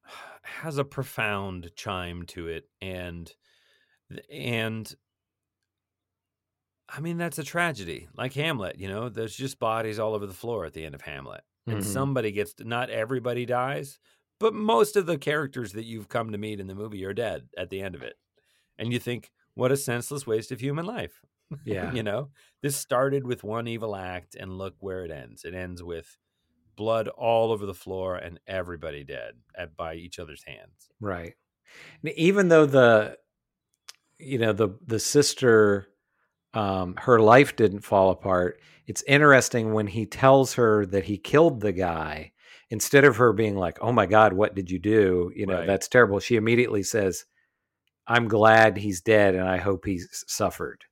[sighs] has a profound chime to it and and I mean that's a tragedy. Like Hamlet, you know, there's just bodies all over the floor at the end of Hamlet. And Mhm. somebody gets not everybody dies, but most of the characters that you've come to meet in the movie are dead at the end of it. And you think what a senseless waste of human life. [laughs] Yeah. you know, this started with one evil act and look where it ends. It ends with blood all over the floor and everybody dead at by each other's hands. Right. And even though the you know the the sister um her life didn't fall apart, it's interesting when he tells her that he killed the guy instead of her being like, "Oh my god, what did you do?" you know, Right. that's terrible. She immediately says, "I'm glad he's dead and I hope he's suffered."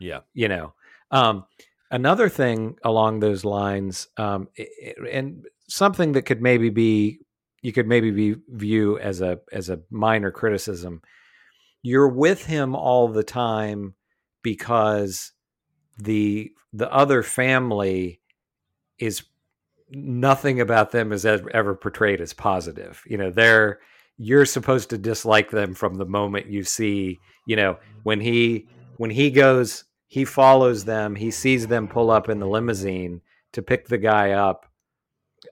Yeah. you know um another thing along those lines um and something that could maybe be you could maybe be view as a as a minor criticism you're with him all the time because the the other family is nothing about them is ever, portrayed as positive you know they're you're supposed to dislike them from the moment you see you know when he when he goes he follows them he sees them pull up in the limousine to pick the guy up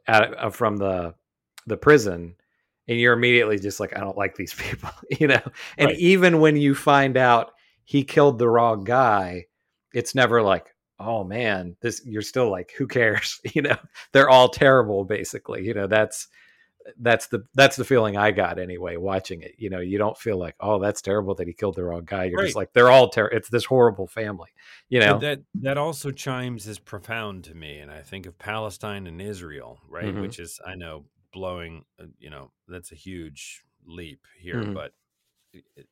at, uh, from the the prison and you're immediately just like i don't like these [laughs] people you know and Right. even when you find out he killed the wrong guy it's never like oh man this you're still like who cares [laughs] you know they're all terrible basically you know that's that's the that's the feeling i got anyway watching it you know you don't feel like oh that's terrible that he killed the wrong guy you're just like they're all terrible it's this horrible family you know that that also chimes as profound to me, and I think of Palestine and Israel, right? Mhm. Which is I know blowing, uh, you know, that's a huge leap here, Mhm. but it-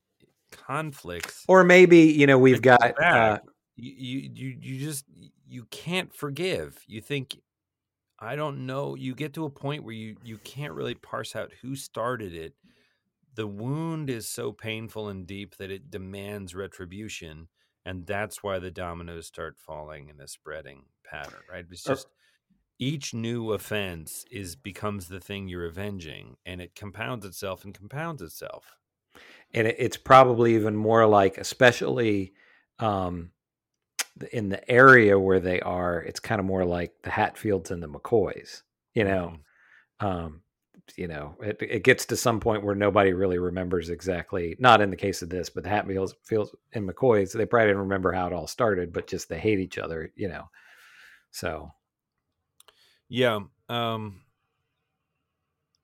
conflicts. or maybe you know we've got uh, you, you you just you can't forgive. You think I don't know. You get to a point where you you can't really parse out who started it. The wound is so painful and deep that it demands retribution, and that's why the dominoes start falling in a spreading pattern. Right? It's Or- just each new offense is becomes the thing you're avenging, and it compounds itself and compounds itself. And it, it's probably even more like especially um in the area where they are it's kind of more like the hatfields and the mccoys you know Mhm. um you know it, it gets to some point where nobody really remembers exactly not in the case of this but the hatfields fields and mccoys they probably didn't remember how it all started but just they hate each other you know so Yeah. Um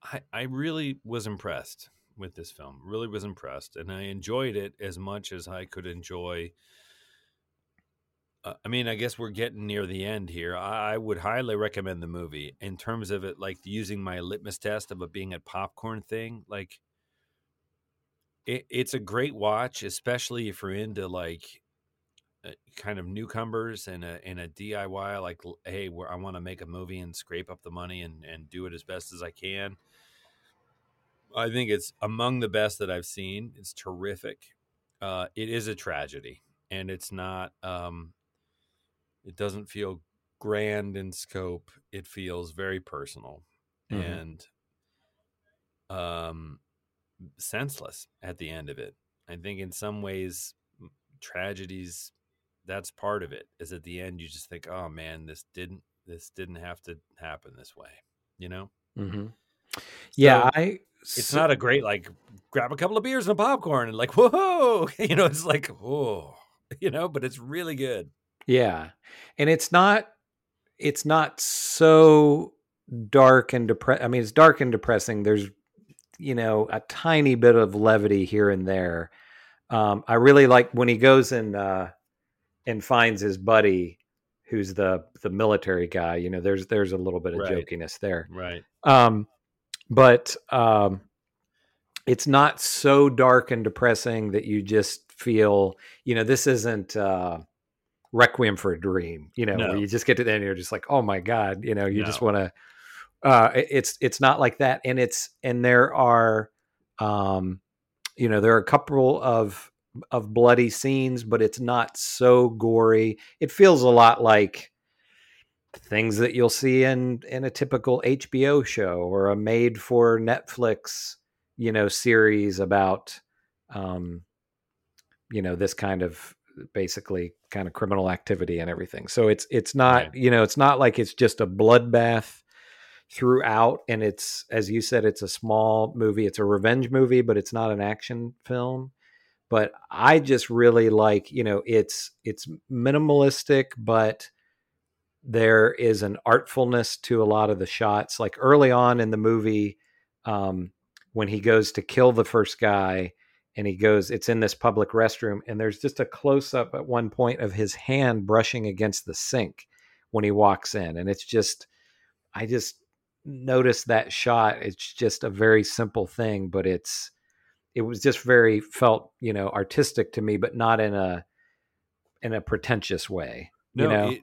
I I really was impressed with this film. Really was impressed and I enjoyed it as much as I could enjoy uh, I mean, I guess we're getting near the end here. I, I would highly recommend the movie in terms of it, like using my litmus test of it being a popcorn thing. Like, it, it's a great watch, especially if you're into like uh, kind of newcomers and a and a DIY. Like, hey, I want to make a movie and scrape up the money and and do it as best as I can. I think it's among the best that I've seen. It's terrific. Uh, it is a tragedy, and it's not. Um, it doesn't feel grand in scope. It feels very personal Mhm. and um, senseless at the end of it. I think in some ways, tragedies. That's part of it. Is at the end you just think, oh man, this didn't this didn't have to happen this way. You know, hmm Yeah, So, I. it's not a great like grab a couple of beers and a popcorn and like whoa, [laughs] you know, it's like whoa, [laughs] you know, but it's really good. Yeah. And it's not it's not so dark and depressed. I mean, it's dark and depressing. There's you know, a tiny bit of levity here and there. Um I really like when he goes and uh and finds his buddy who's the the military guy, you know, there's there's a little bit of Right. jokiness there. Right. Um but um it's not so dark and depressing that you just feel, you know, this isn't uh Requiem for a Dream, you know, No. where you just get to the end and you're just like, oh my God, you know, you just want to uh it's it's not like that. And it's and there are um you know, there are a couple of of bloody scenes, but it's not so gory. It feels a lot like things that you'll see in in a typical HBO show or a made for Netflix, you know, series about um you know, this kind of basically kind of criminal activity and everything. So it's it's not, Right. you know, it's not like it's just a bloodbath throughout and it's as you said it's a small movie. It's a revenge movie, but it's not an action film. But I just really like, you know, it's it's minimalistic but there is an artfulness to a lot of the shots. Like early on in the movie, um, when he goes to kill the first guy, and he goes, it's in this public restroom, and there's just a close up at one point of his hand brushing against the sink when he walks in, and it's just, I just noticed that shot. It's just a very simple thing, but it's, it was just very felt, you know, artistic to me, but not in a, in a pretentious way. No, you know, it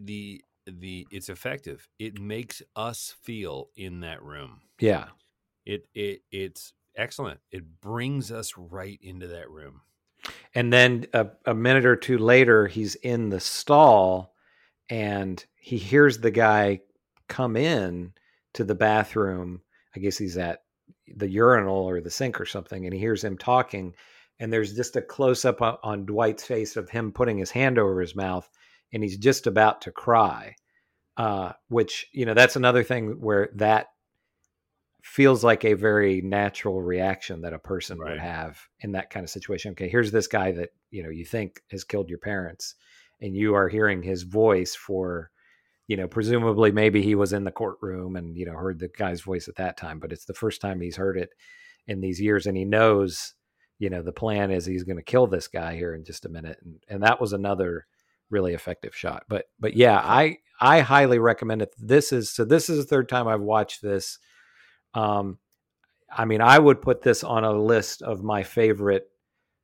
the the it's effective. It makes us feel in that room. yeah. It it it's excellent. It brings us right into that room. And then a, a minute or two later, he's in the stall and he hears the guy come in to the bathroom. I guess he's at the urinal or the sink or something, and he hears him talking. And there's just a close up on, on Dwight's face of him putting his hand over his mouth, and he's just about to cry. Uh, which you know that's another thing where that feels like a very natural reaction that a person Right. would have in that kind of situation. Okay, here's this guy that you know you think has killed your parents, and you are hearing his voice for, you know, presumably maybe he was in the courtroom and you know heard the guy's voice at that time, but it's the first time he's heard it in these years, and he knows, you know, the plan is he's going to kill this guy here in just a minute, and and that was another really effective shot. But but yeah, I I highly recommend it. This is so this is the third time I've watched this. Um, I mean, I would put this on a list of my favorite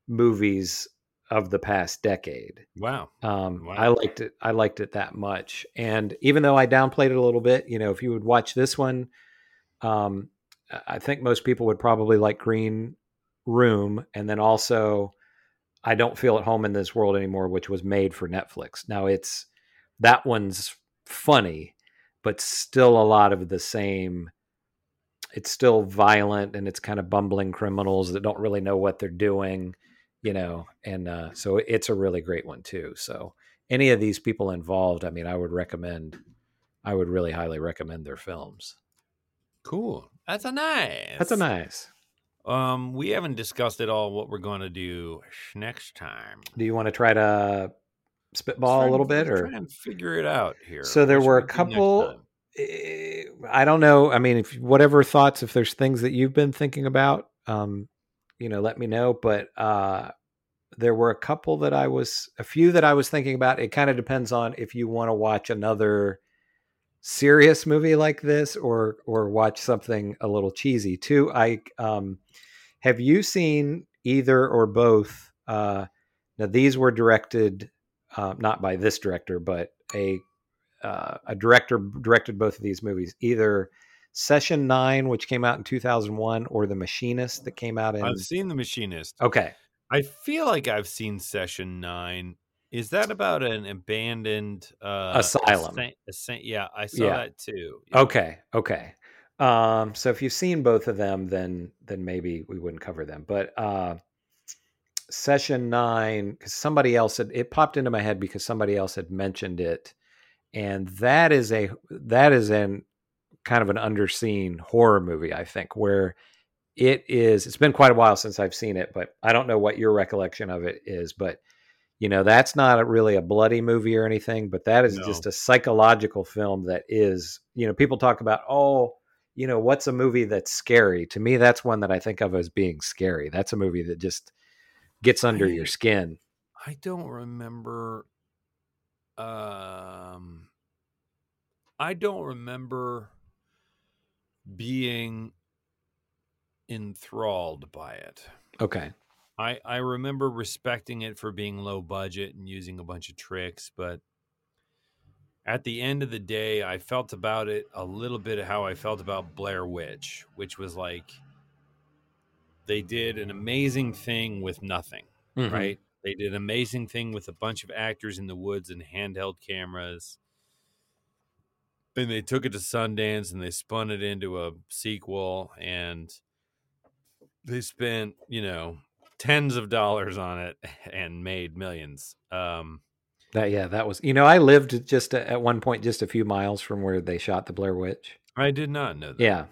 movies of the past decade. Wow. Um, Wow. I liked it. I liked it that much. And even though I downplayed it a little bit, you know, if you would watch this one, um, I- I think most people would probably like Green Room, and then also I don't feel at home in this world anymore, which was made for Netflix. Now it's that one's funny, but still a lot of the same. It's still violent and it's kind of bumbling criminals that don't really know what they're doing, you know. And uh, so it's a really great one too. So any of these people involved, I mean, I would recommend. I would really highly recommend their films. Cool. That's a nice. That's a nice. Um, we haven't discussed at all what we're going to do next time. Do you want to try to spitball Try a little bit, or try and figure it out here? So there were a couple- Eh, I don't know. I mean, if whatever thoughts, if there's things that you've been thinking about, um, you know, let me know. But uh, there were a couple that I was, a few that I was thinking about. It kind of depends on if you want to watch another serious movie like this or or watch something a little cheesy too. I um, have you seen either or both? Uh, now these were directed uh, not by this director, but a uh, a director directed both of these movies, either Session Nine, which came out in 2001, or The Machinist that came out in. I've seen The Machinist. Okay, I feel like I've seen Session Nine. Is that about an abandoned uh, Asylum. yeah, I saw Yeah. that too. Yeah. okay, okay. Um, so if you've seen both of them, then then maybe we wouldn't cover them. But uh, Session Nine, because somebody else had it popped into my head because somebody else had mentioned it, and that is a that is an kind of an underseen horror movie, I think, where it is it's been quite a while since I've seen it, but I don't know what your recollection of it is, but you know, that's not a, really a bloody movie or anything, but that is No. just a psychological film that is, you know, people talk about, oh, you know, what's a movie that's scary? To me, that's one that I think of as being scary. That's a movie that just gets under your skin. I don't remember. Um, I don't remember being enthralled by it. Okay. I I remember respecting it for being low budget and using a bunch of tricks, but at the end of the day, I felt about it a little bit of how I felt about Blair Witch, which was like they did an amazing thing with nothing, Mhm. right? They did an amazing thing with a bunch of actors in the woods and handheld cameras. And they took it to Sundance and they spun it into a sequel and they spent, you know, tens of dollars on it [laughs] and made millions. Um That yeah, that was. You know, I lived just a, at one point just a few miles from where they shot the Blair Witch. I did not know that. Yeah.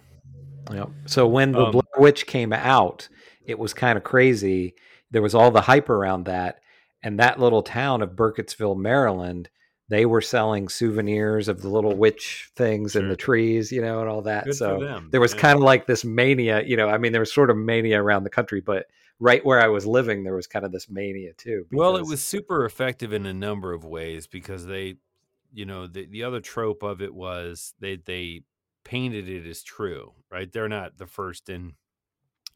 Yep. So when the Um, Blair Witch came out, it was kind of crazy. There was all the hype around that, and that little town of Burkittsville, Maryland, they were selling souvenirs of the little witch things in Sure. the trees, you know, and all that. Good so there was yeah. kind of like this mania, you know. I mean, there was sort of mania around the country, but right where I was living, there was kind of this mania too. Well, it was super effective in a number of ways because they, you know, the the other trope of it was they they painted it as true, right? They're not the first in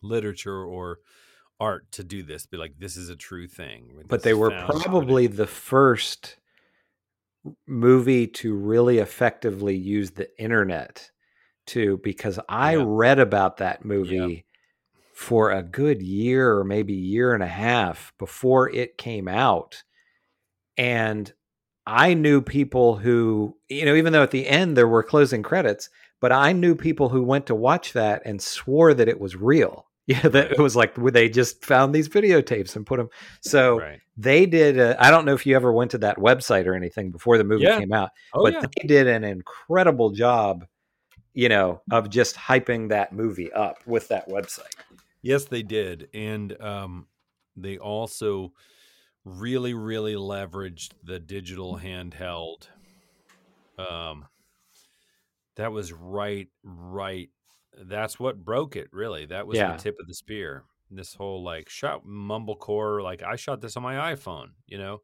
literature or art to do this. Be like, this is a true thing. but they were probably the first movie to really effectively use the internet to because I Yeah. read about that movie for a good year or maybe year and a half before it came out and I knew people who you know even though at the end there were closing credits but I knew people who went to watch that and swore that it was real [laughs] yeah that it was like they just found these videotapes and put them so right. they did I i don't know if you ever went to that website or anything before the movie Yeah. came out Oh but yeah. they did an incredible job you know of just hyping that movie up with that website Yes, they did, and um, they also really, really leveraged the digital handheld. Um, that was right, right. That's what broke it. Really, that was Yeah. the tip of the spear. This whole like shot mumblecore, like I shot this on my iPhone. You know,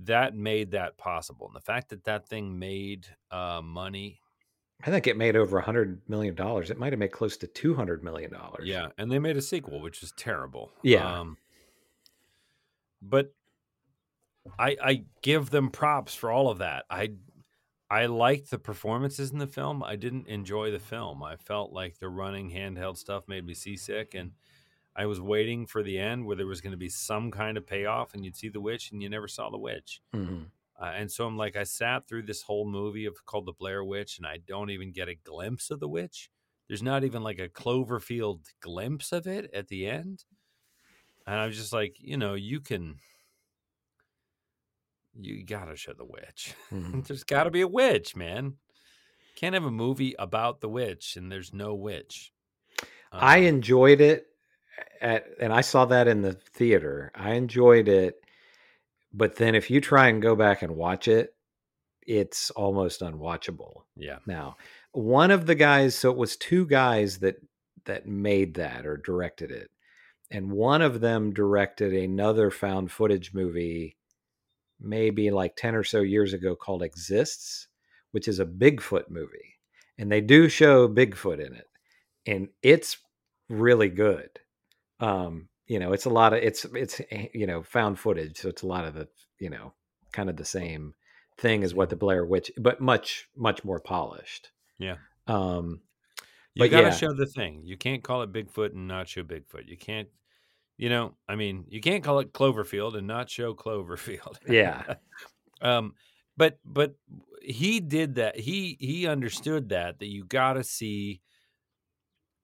that made that possible, and the fact that that thing made uh, money i think it made over a hundred million dollars it might have made close to 200 million dollars Yeah, and they made a sequel, which is terrible. Yeah. Um, but I I give them props for all of that. I I liked the performances in the film. I didn't enjoy the film. I felt like the running handheld stuff made me seasick, and I was waiting for the end where there was going to be some kind of payoff, and you'd see the witch, and you never saw the witch. Mhm. Uh, and so I'm like, I sat through this whole movie of called the Blair Witch, and I don't even get a glimpse of the witch. There's not even like a Cloverfield glimpse of it at the end. And I was just like, you know, you can, you gotta show the witch. [laughs] Mhm. there's got to be a witch, man. Can't have a movie about the witch and there's no witch. i Um, enjoyed it at and i saw that in the theater i enjoyed it but then if you try and go back and watch it it's almost unwatchable. Yeah, now one of the guys so it was two guys that that made that or directed it and one of them directed another found footage movie maybe like 10 or so years ago called exists which is a bigfoot movie and they do show bigfoot in it and it's really good. Um you know it's a lot of it's it's eh, you know found footage so it's a lot of the you know kind of the same thing as what the blair witch but much much more polished Yeah. um you gotta yeah. show the thing. You can't call it Bigfoot and not show Bigfoot. You can't, you know, I mean, you can't call it Cloverfield and not show Cloverfield. Yeah. [laughs] um, but but he did that. He he understood that that you gotta see.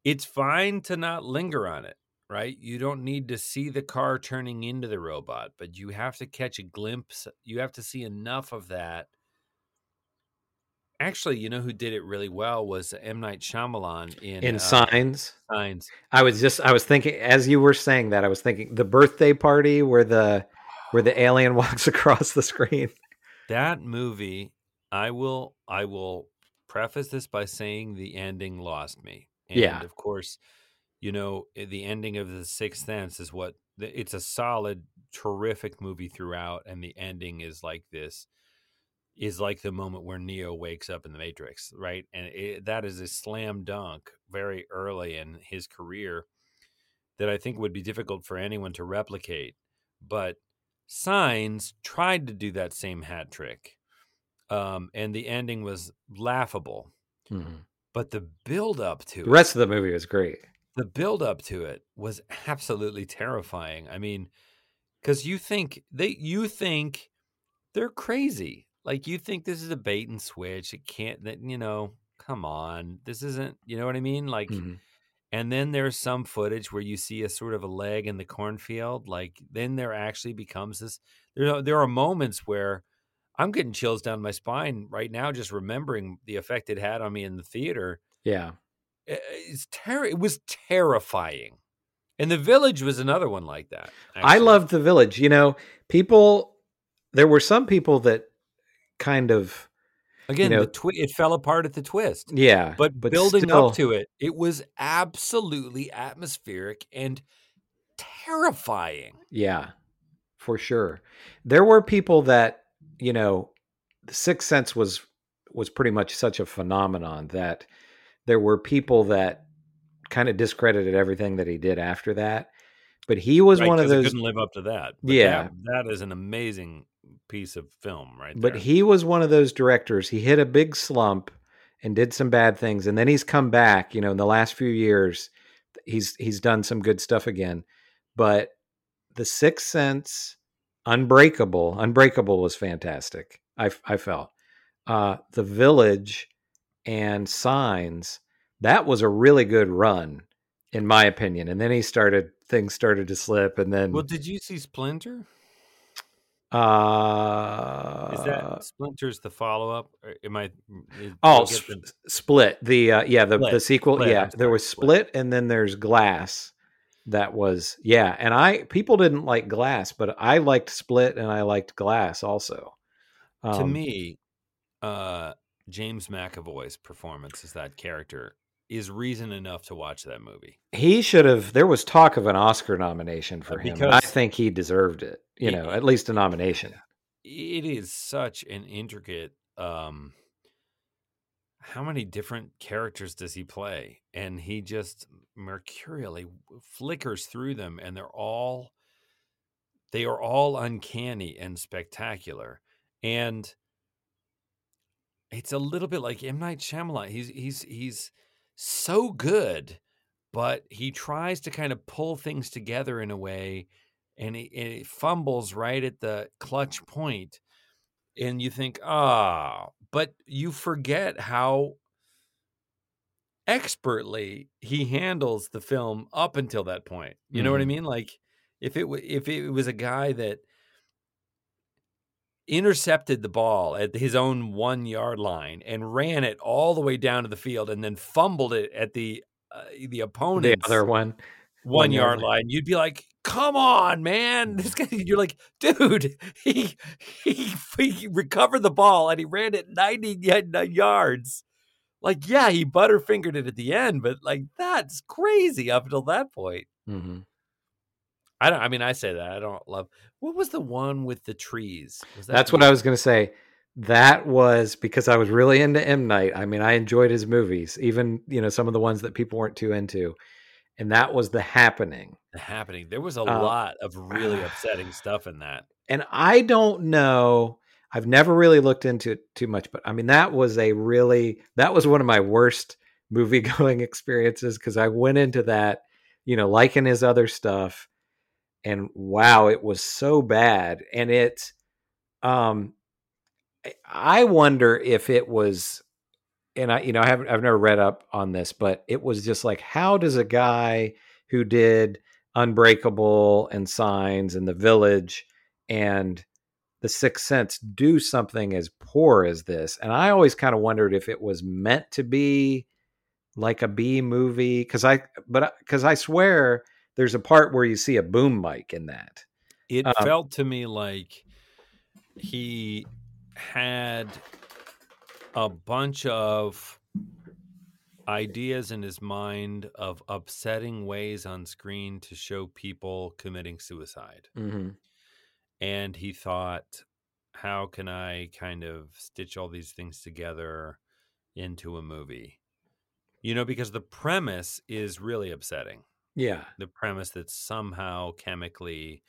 It's fine to not linger on it, right? You don't need to see the car turning into the robot, but you have to catch a glimpse. You have to see enough of that Actually, you know who did it really well was M Night Shyamalan in In uh, Signs, Signs. I was just I was thinking as you were saying that I was thinking the birthday party where the where the alien [laughs] walks across the screen. That movie, I will I will preface this by saying the ending lost me. And Yeah. of course, you know, eh, the ending of The Sixth Sense is what it's a solid, terrific movie throughout, and the ending is like this is like the moment where Neo wakes up in the Matrix, right? And it, that is a slam dunk very early in his career that I think would be difficult for anyone to replicate. But Signs tried to do that same hat trick, um, and the ending was laughable. But the build up to The rest of the movie was great. The build up to it was absolutely terrifying. I mean, because you think they you think they're crazy. Like you think this is a bait and switch. It can't that you know, come on. This isn't you know what I mean? Like Mhm. and then there's some footage where you see a sort of a leg in the cornfield. Like then there actually becomes this there there are moments where I'm getting chills down my spine right now just remembering the effect it had on me in the theater Yeah. It's ter- it was terrifying and the village was another one like that I loved the village. You know, people there were some people that kind of again know- the twi- it fell apart at the twist yeah, but, but building still- up to it it was absolutely atmospheric and terrifying Yeah, for sure. There were people that, you know, the Sixth Sense was was pretty much such a phenomenon that there were people that kind of discredited everything that he did after that. But he was Right, one of those couldn't live up to that But Yeah. that, that is an amazing piece of film right but there. he was one of those directors. He hit a big slump and did some bad things and then he's come back, you know, in the last few years he's he's done some good stuff again. But The Sixth Sense, Unbreakable, Unbreakable was fantastic. I I felt. Uh The Village and Signs, that was a really good run in my opinion. And then he started things started to slip and then well did you see splinter uh is that splinter's the follow-up or am i is- Oh, I Sp- the- Split. The uh, yeah, the the sequel. Split, yeah, there was Split. And then there's Glass. That was yeah, and I people didn't like Glass, but I liked Split and I liked Glass also. to Um, me, uh, James McAvoy's performance as that character is reason enough to watch that movie. he should have. There was talk of an Oscar nomination for Uh, him. and I think he deserved it. You He- know, at least a nomination. It is such an intricate. Um, how many different characters does he play? And he just mercurially flickers through them, and they're all they are all uncanny and spectacular. And it's a little bit like M Night Shyamalan. He's he's he's so good, but he tries to kind of pull things together in a way, and he, and he fumbles right at the clutch point, and you think, ah, but you forget how expertly he handles the film up until that point. You know what I Mhm. mean? Like if it wa- if it was a guy that intercepted the ball at his own one yard line and ran it all the way down to the field and then fumbled it at the uh, the The opponent's other one, one yard yard line, you'd be like, "Come on, man! This guy." You're like, "Dude, he he, he recovered the ball and he ran it 90 yards." Like, yeah, he butterfingered it at the end, but like that's crazy up until that point. Mhm. I don't. I mean, I say that I don't love. What was the one with the trees? Was that That's what I was going to say. That was because I was really into M Night. I mean, I enjoyed his movies, even you know some of the ones that people weren't too into, and that was The Happening. The happening? There was a Uh, lot of really upsetting [sighs] stuff in that. and I don't know. I've never really looked into it too much, but I mean that was a really that was one of my worst movie [laughs] going experiences because I went into that, you know, liking his other stuff, and wow, it was so bad. And it, um, I- wonder if it was, and I, you know, I haven't I've never read up on this, but it was just like, how does a guy who did Unbreakable and Signs and The Village and The Sixth Sense do something as poor as this, and I always kind of wondered if it was meant to be like a B movie because I but because I swear there's a part where you see a boom mic in that. It Um, felt to me like he had a bunch of ideas in his mind of upsetting ways on screen to show people committing suicide. Mm-hmm. And he thought, how can I kind of stitch all these things together into a movie? You know, because the premise is really upsetting Yeah, the premise that somehow chemically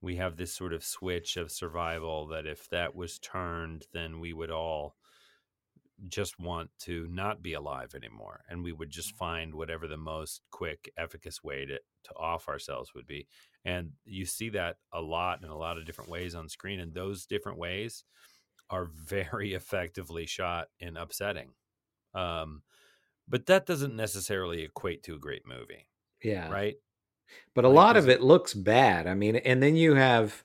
we have this sort of switch of survival that if that was turned then we would all just want to not be alive anymore and we would just find whatever the most quick efficacious way to, to off ourselves would be. And you see that a lot in a lot of different ways on screen and those different ways are very [laughs] effectively shot and upsetting. Um, but that doesn't necessarily equate to a great movie yeah. right But a Like, lot of it- looks bad. I mean, and then you have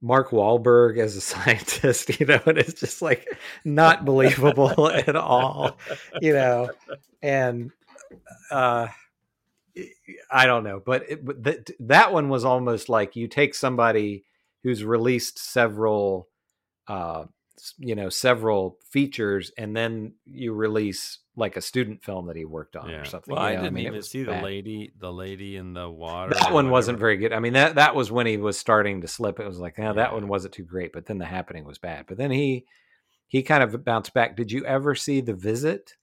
Mark Wahlberg as a [laughs] scientist, you know, and it's just like not believable [laughs] at all, you know, and uh, I don't know, but, it, but that that one was almost like you take somebody who's released several, uh, you know, several features, and then you release like a student film that he worked on or something. Well, you I didn't mean, even see the lady, the lady in the [laughs] water. That one wasn't very good. I mean, that that was when he was starting to slip. It was like, yeah, that one wasn't too great. But then the happening was bad. But then he he kind of bounced back. Did you ever see the visit?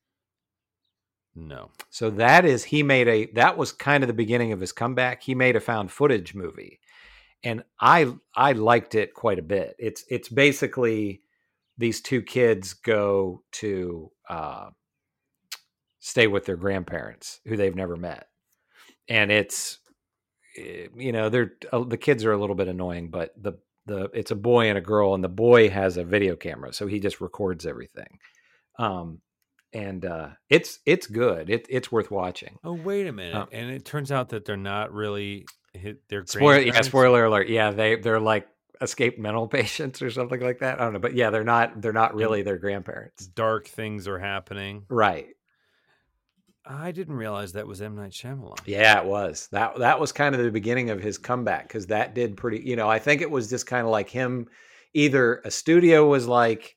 No. So that is he made a that was kind of the beginning of his comeback. He made a found footage movie. And I I liked it quite a bit. It's it's basically these two kids go to uh stay with their grandparents who they've never met. And it's eh, you know, they're uh, the kids are a little bit annoying, but the the it's a boy and a girl and the boy has a video camera, so he just records everything. Um and uh it's it's good. It, it's worth watching. Oh, wait a minute. Uh, and it turns out that they're not really hit their Spoiler, yeah, spoiler alert. Yeah, they they're like escaped mental [laughs] patients or something like that. I don't know, but yeah, they're not they're not really their grandparents. Dark things are happening. Right. I didn't realize that was M Night Shyamalan. Yeah, it was. That that was kind of the beginning of his comeback because that did pretty. You know, I think it was just kind of like him. Either a studio was like,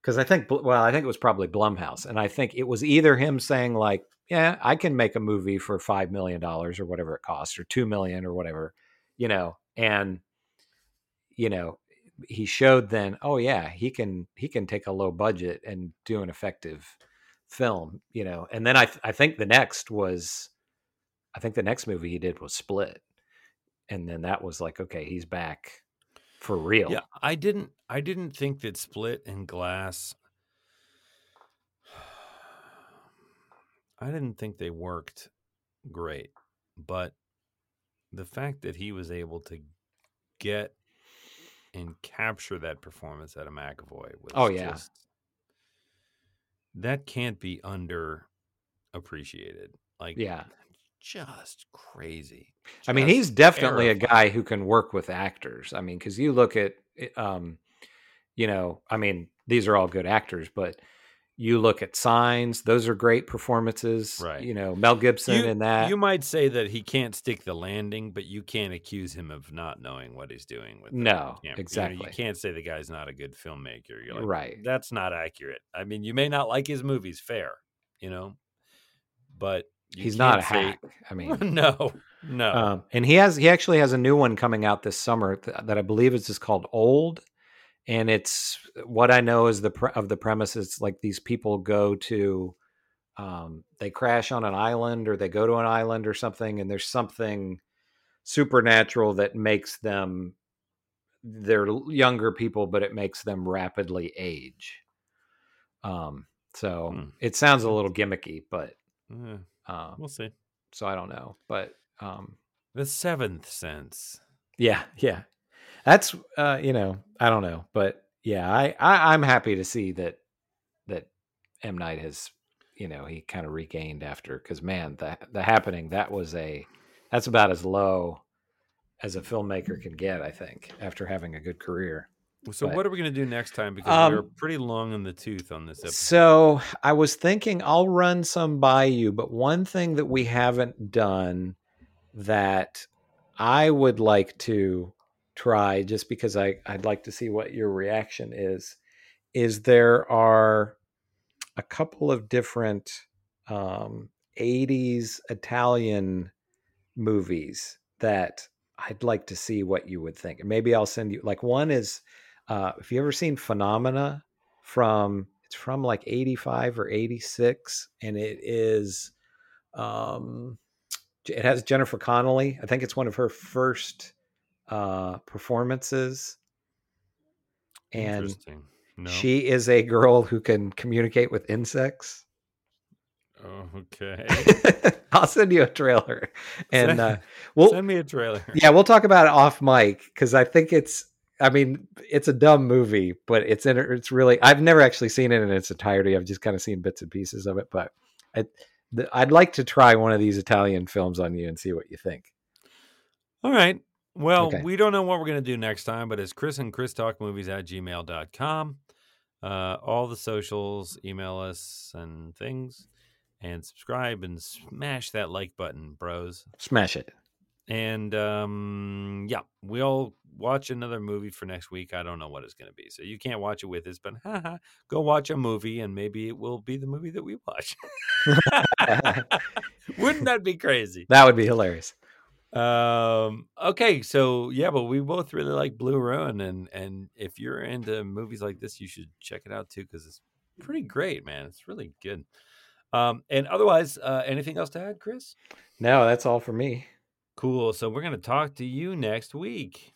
because I think, well, I think it was probably Blumhouse, and I think it was either him saying like, yeah, I can make a movie for five million dollars or whatever it costs, or two million or whatever, you know, and you know, he showed then, oh yeah, he can he can take a low budget and do an effective film, you know, and then I th- I think the next was I think the next movie he did was Split. And then that was like, okay, he's back for real. Yeah, I didn't. I didn't think that Split and Glass. [sighs] I didn't think they worked great, but the fact that he was able to get and capture that performance out of McAvoy was Oh, yeah. just, that can't be under appreciated. Like Yeah. just crazy. I mean, he's definitely a guy who can work with actors. I mean, because you look at, um, you know, I mean, these are all good actors, but you look at Signs; those are great performances. Right. You know, Mel Gibson you, in that. You might say that he can't stick the landing, but you can't accuse him of not knowing what he's doing with No, camera. You know, exactly. you can't say the guy's not a good filmmaker. You're like, Right. That's not accurate. I mean, you may not like his movies, fair, you know, but you He's not a say- hack. I mean, [laughs] no, no. Um, and he has he actually has a new one coming out this summer th- that I believe is just called Old, and it's what I know is the pre- of the premise. It's like these people go to, um, they crash on an island or they go to an island or something, and there's something supernatural that makes them they're younger people, but it makes them rapidly age. Um, so Hmm. it sounds a little gimmicky, but Eh, um, we'll see. so I don't know, but um, The Seventh Sense. Yeah, yeah. That's uh, you know, I don't know, but yeah, I, I I'm happy to see that that M Night has, you know, he kind of regained after because man, the the happening that was a that's about as low as a filmmaker can get, I think, after having a good career. So But- what are we going to do next time? Because Um, we're pretty long in the tooth on this episode. So I was thinking I'll run some by you, but one thing that we haven't done that I would like to try just because I, I'd like to see what your reaction is, is there are a couple of different um, 80s Italian movies that I'd like to see what you would think. And maybe I'll send you like one is uh if you ever seen Phenomena from it's from like 85 or 86 and it is um it has Jennifer Connelly. I think it's one of her first uh performances. And. No. she is a girl who can communicate with insects. Oh, okay. [laughs] I'll send you a trailer. And Send- uh we'll Send me a trailer. yeah, we'll talk about it off mic because I think it's. I mean, it's a dumb movie, but it's in. It's really. I've never actually seen it in its entirety. I've just kind of seen bits and pieces of it, but I, the, I'd like to try one of these Italian films on you and see what you think. All right. Well, Okay. we don't know what we're going to do next time, but it's Chris and Chris Talk Movies at gmail.com. Uh, all the socials, email us and things, and subscribe and smash that like button, bros. Smash it. And um, yeah, we'll watch another movie for next week. I don't know what it's going to be. So you can't watch it with us, but haha, go watch a movie and maybe it will be the movie that we watch. [laughs] [laughs] Wouldn't that be crazy? That would be hilarious. Um. Okay. So yeah, but we both really like Blue Ruin, and and if you're into movies like this, you should check it out too because it's pretty great, man. It's really good. Um. And otherwise, uh, anything else to add, Chris? No, that's all for me. Cool. So we're gonna talk to you next week.